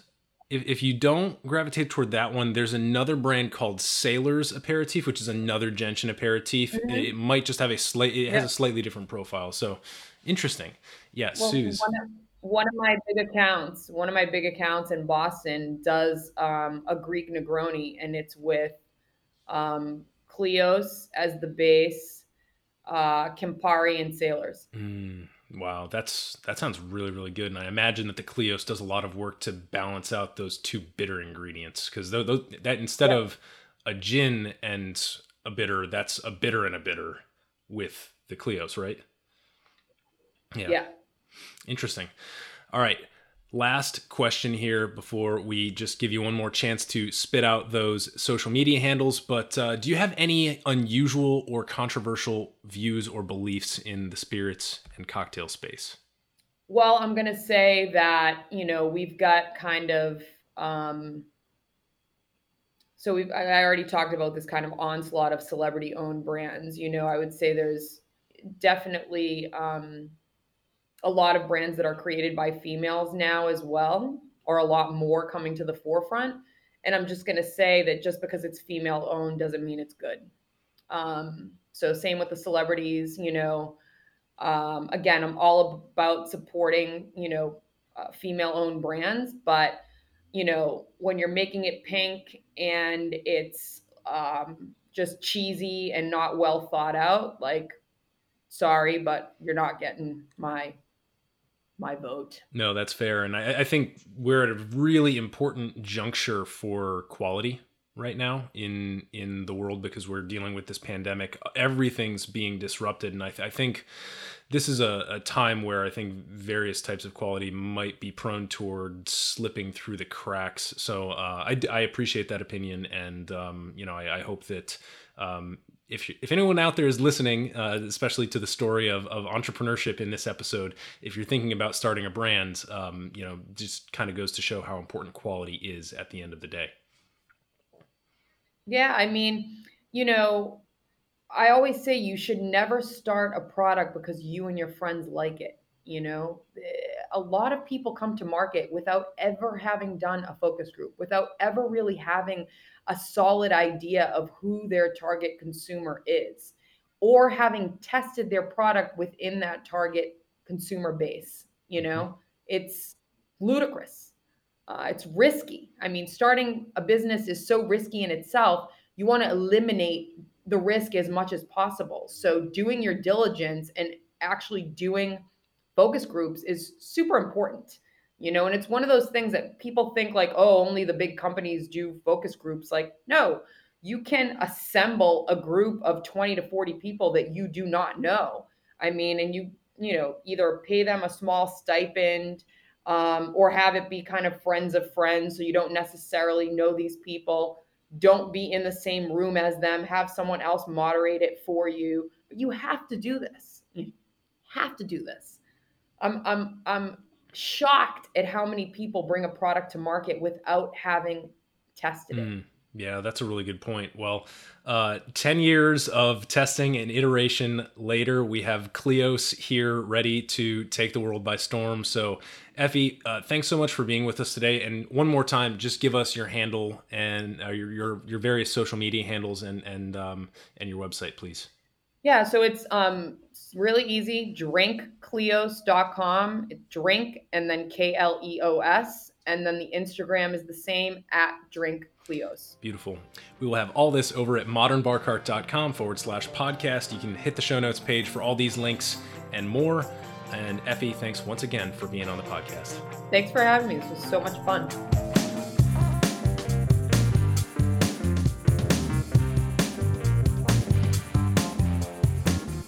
if, if you don't gravitate toward that one, there's another brand called Salers Aperitif, which is another gentian aperitif. It, it might just have a slight, it has a slightly different profile. So interesting. Yeah, Well, Suze. One of, one of my big accounts, one of my big accounts in Boston does um, a Greek Negroni, and it's with um, Kleos as the base, uh, Campari, and Salers. Mm, wow, that's that sounds really really good, and I imagine that the Kleos does a lot of work to balance out those two bitter ingredients because that instead Yeah. of a gin and a bitter, that's a bitter and a bitter with the Kleos, right? Yeah. Interesting. All right. Last question here before we just give you one more chance to spit out those social media handles. But uh, do you have any unusual or controversial views or beliefs in the spirits and cocktail space? Well, I'm going to say that, you know, we've got kind of, um, so we've, I already talked about this kind of onslaught of celebrity owned brands. You know, I would say there's definitely um, a lot of brands that are created by females now as well, or a lot more coming to the forefront. And I'm just going to say that just because it's female owned doesn't mean it's good. Um, so, same with the celebrities, you know, um, again, I'm all about supporting, you know, uh, female-owned brands, but you know, when you're making it pink and it's um, just cheesy and not well thought out, like, sorry, but you're not getting my my vote. No, that's fair. And I, I think we're at a really important juncture for quality right now in in the world because we're dealing with this pandemic. Everything's being disrupted, and I, th- I think this is a, a time where I think various types of quality might be prone toward slipping through the cracks. So uh, I, I appreciate that opinion, and um, you know I, I hope that um, if you, if anyone out there is listening, uh, especially to the story of, of entrepreneurship in this episode, if you're thinking about starting a brand, um, you know, just kind of goes to show how important quality is at the end of the day. Yeah, I mean, you know, I always say you should never start a product because you and your friends like it. You know, a lot of people come to market without ever having done a focus group, without ever really having a solid idea of who their target consumer is, or having tested their product within that target consumer base. You know, it's ludicrous. Uh, it's risky. I mean, starting a business is so risky in itself. You want to eliminate the risk as much as possible. So, doing your diligence and actually doing focus groups is super important. You know, and it's one of those things that people think like, oh, only the big companies do focus groups. Like, no, you can assemble a group of 20 to 40 people that you do not know. I mean, and you, you know, either pay them a small stipend um, or have it be kind of friends of friends. So you don't necessarily know these people. Don't be in the same room as them. Have someone else moderate it for you. But you have to do this. You have to do this. I'm, I'm, I'm shocked at how many people bring a product to market without having tested it. Mm. Yeah, that's a really good point. Well, uh, 10 years of testing and iteration later, we have Kleos here ready to take the world by storm. So, Effie, uh, thanks so much for being with us today. And one more time, just give us your handle and uh, your, your, your various social media handles and, and, um, and your website, please. Yeah, so it's um really easy. Drinkkleos.com. Drink and then K L E O S. And then the Instagram is the same at Drink Kleos. Beautiful. We will have all this over at modernbarcart.com forward slash podcast. You can hit the show notes page for all these links and more. And Effie, thanks once again for being on the podcast. Thanks for having me. This was so much fun.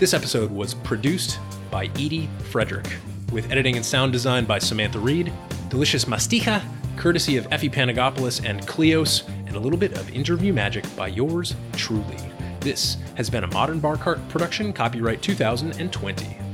This episode was produced by Edie Frederick, with editing and sound design by Samantha Reed, delicious mastiha, courtesy of Effie Panagopoulos and Kleos, and a little bit of interview magic by yours truly. This has been a Modern Bar Cart production, copyright 2020.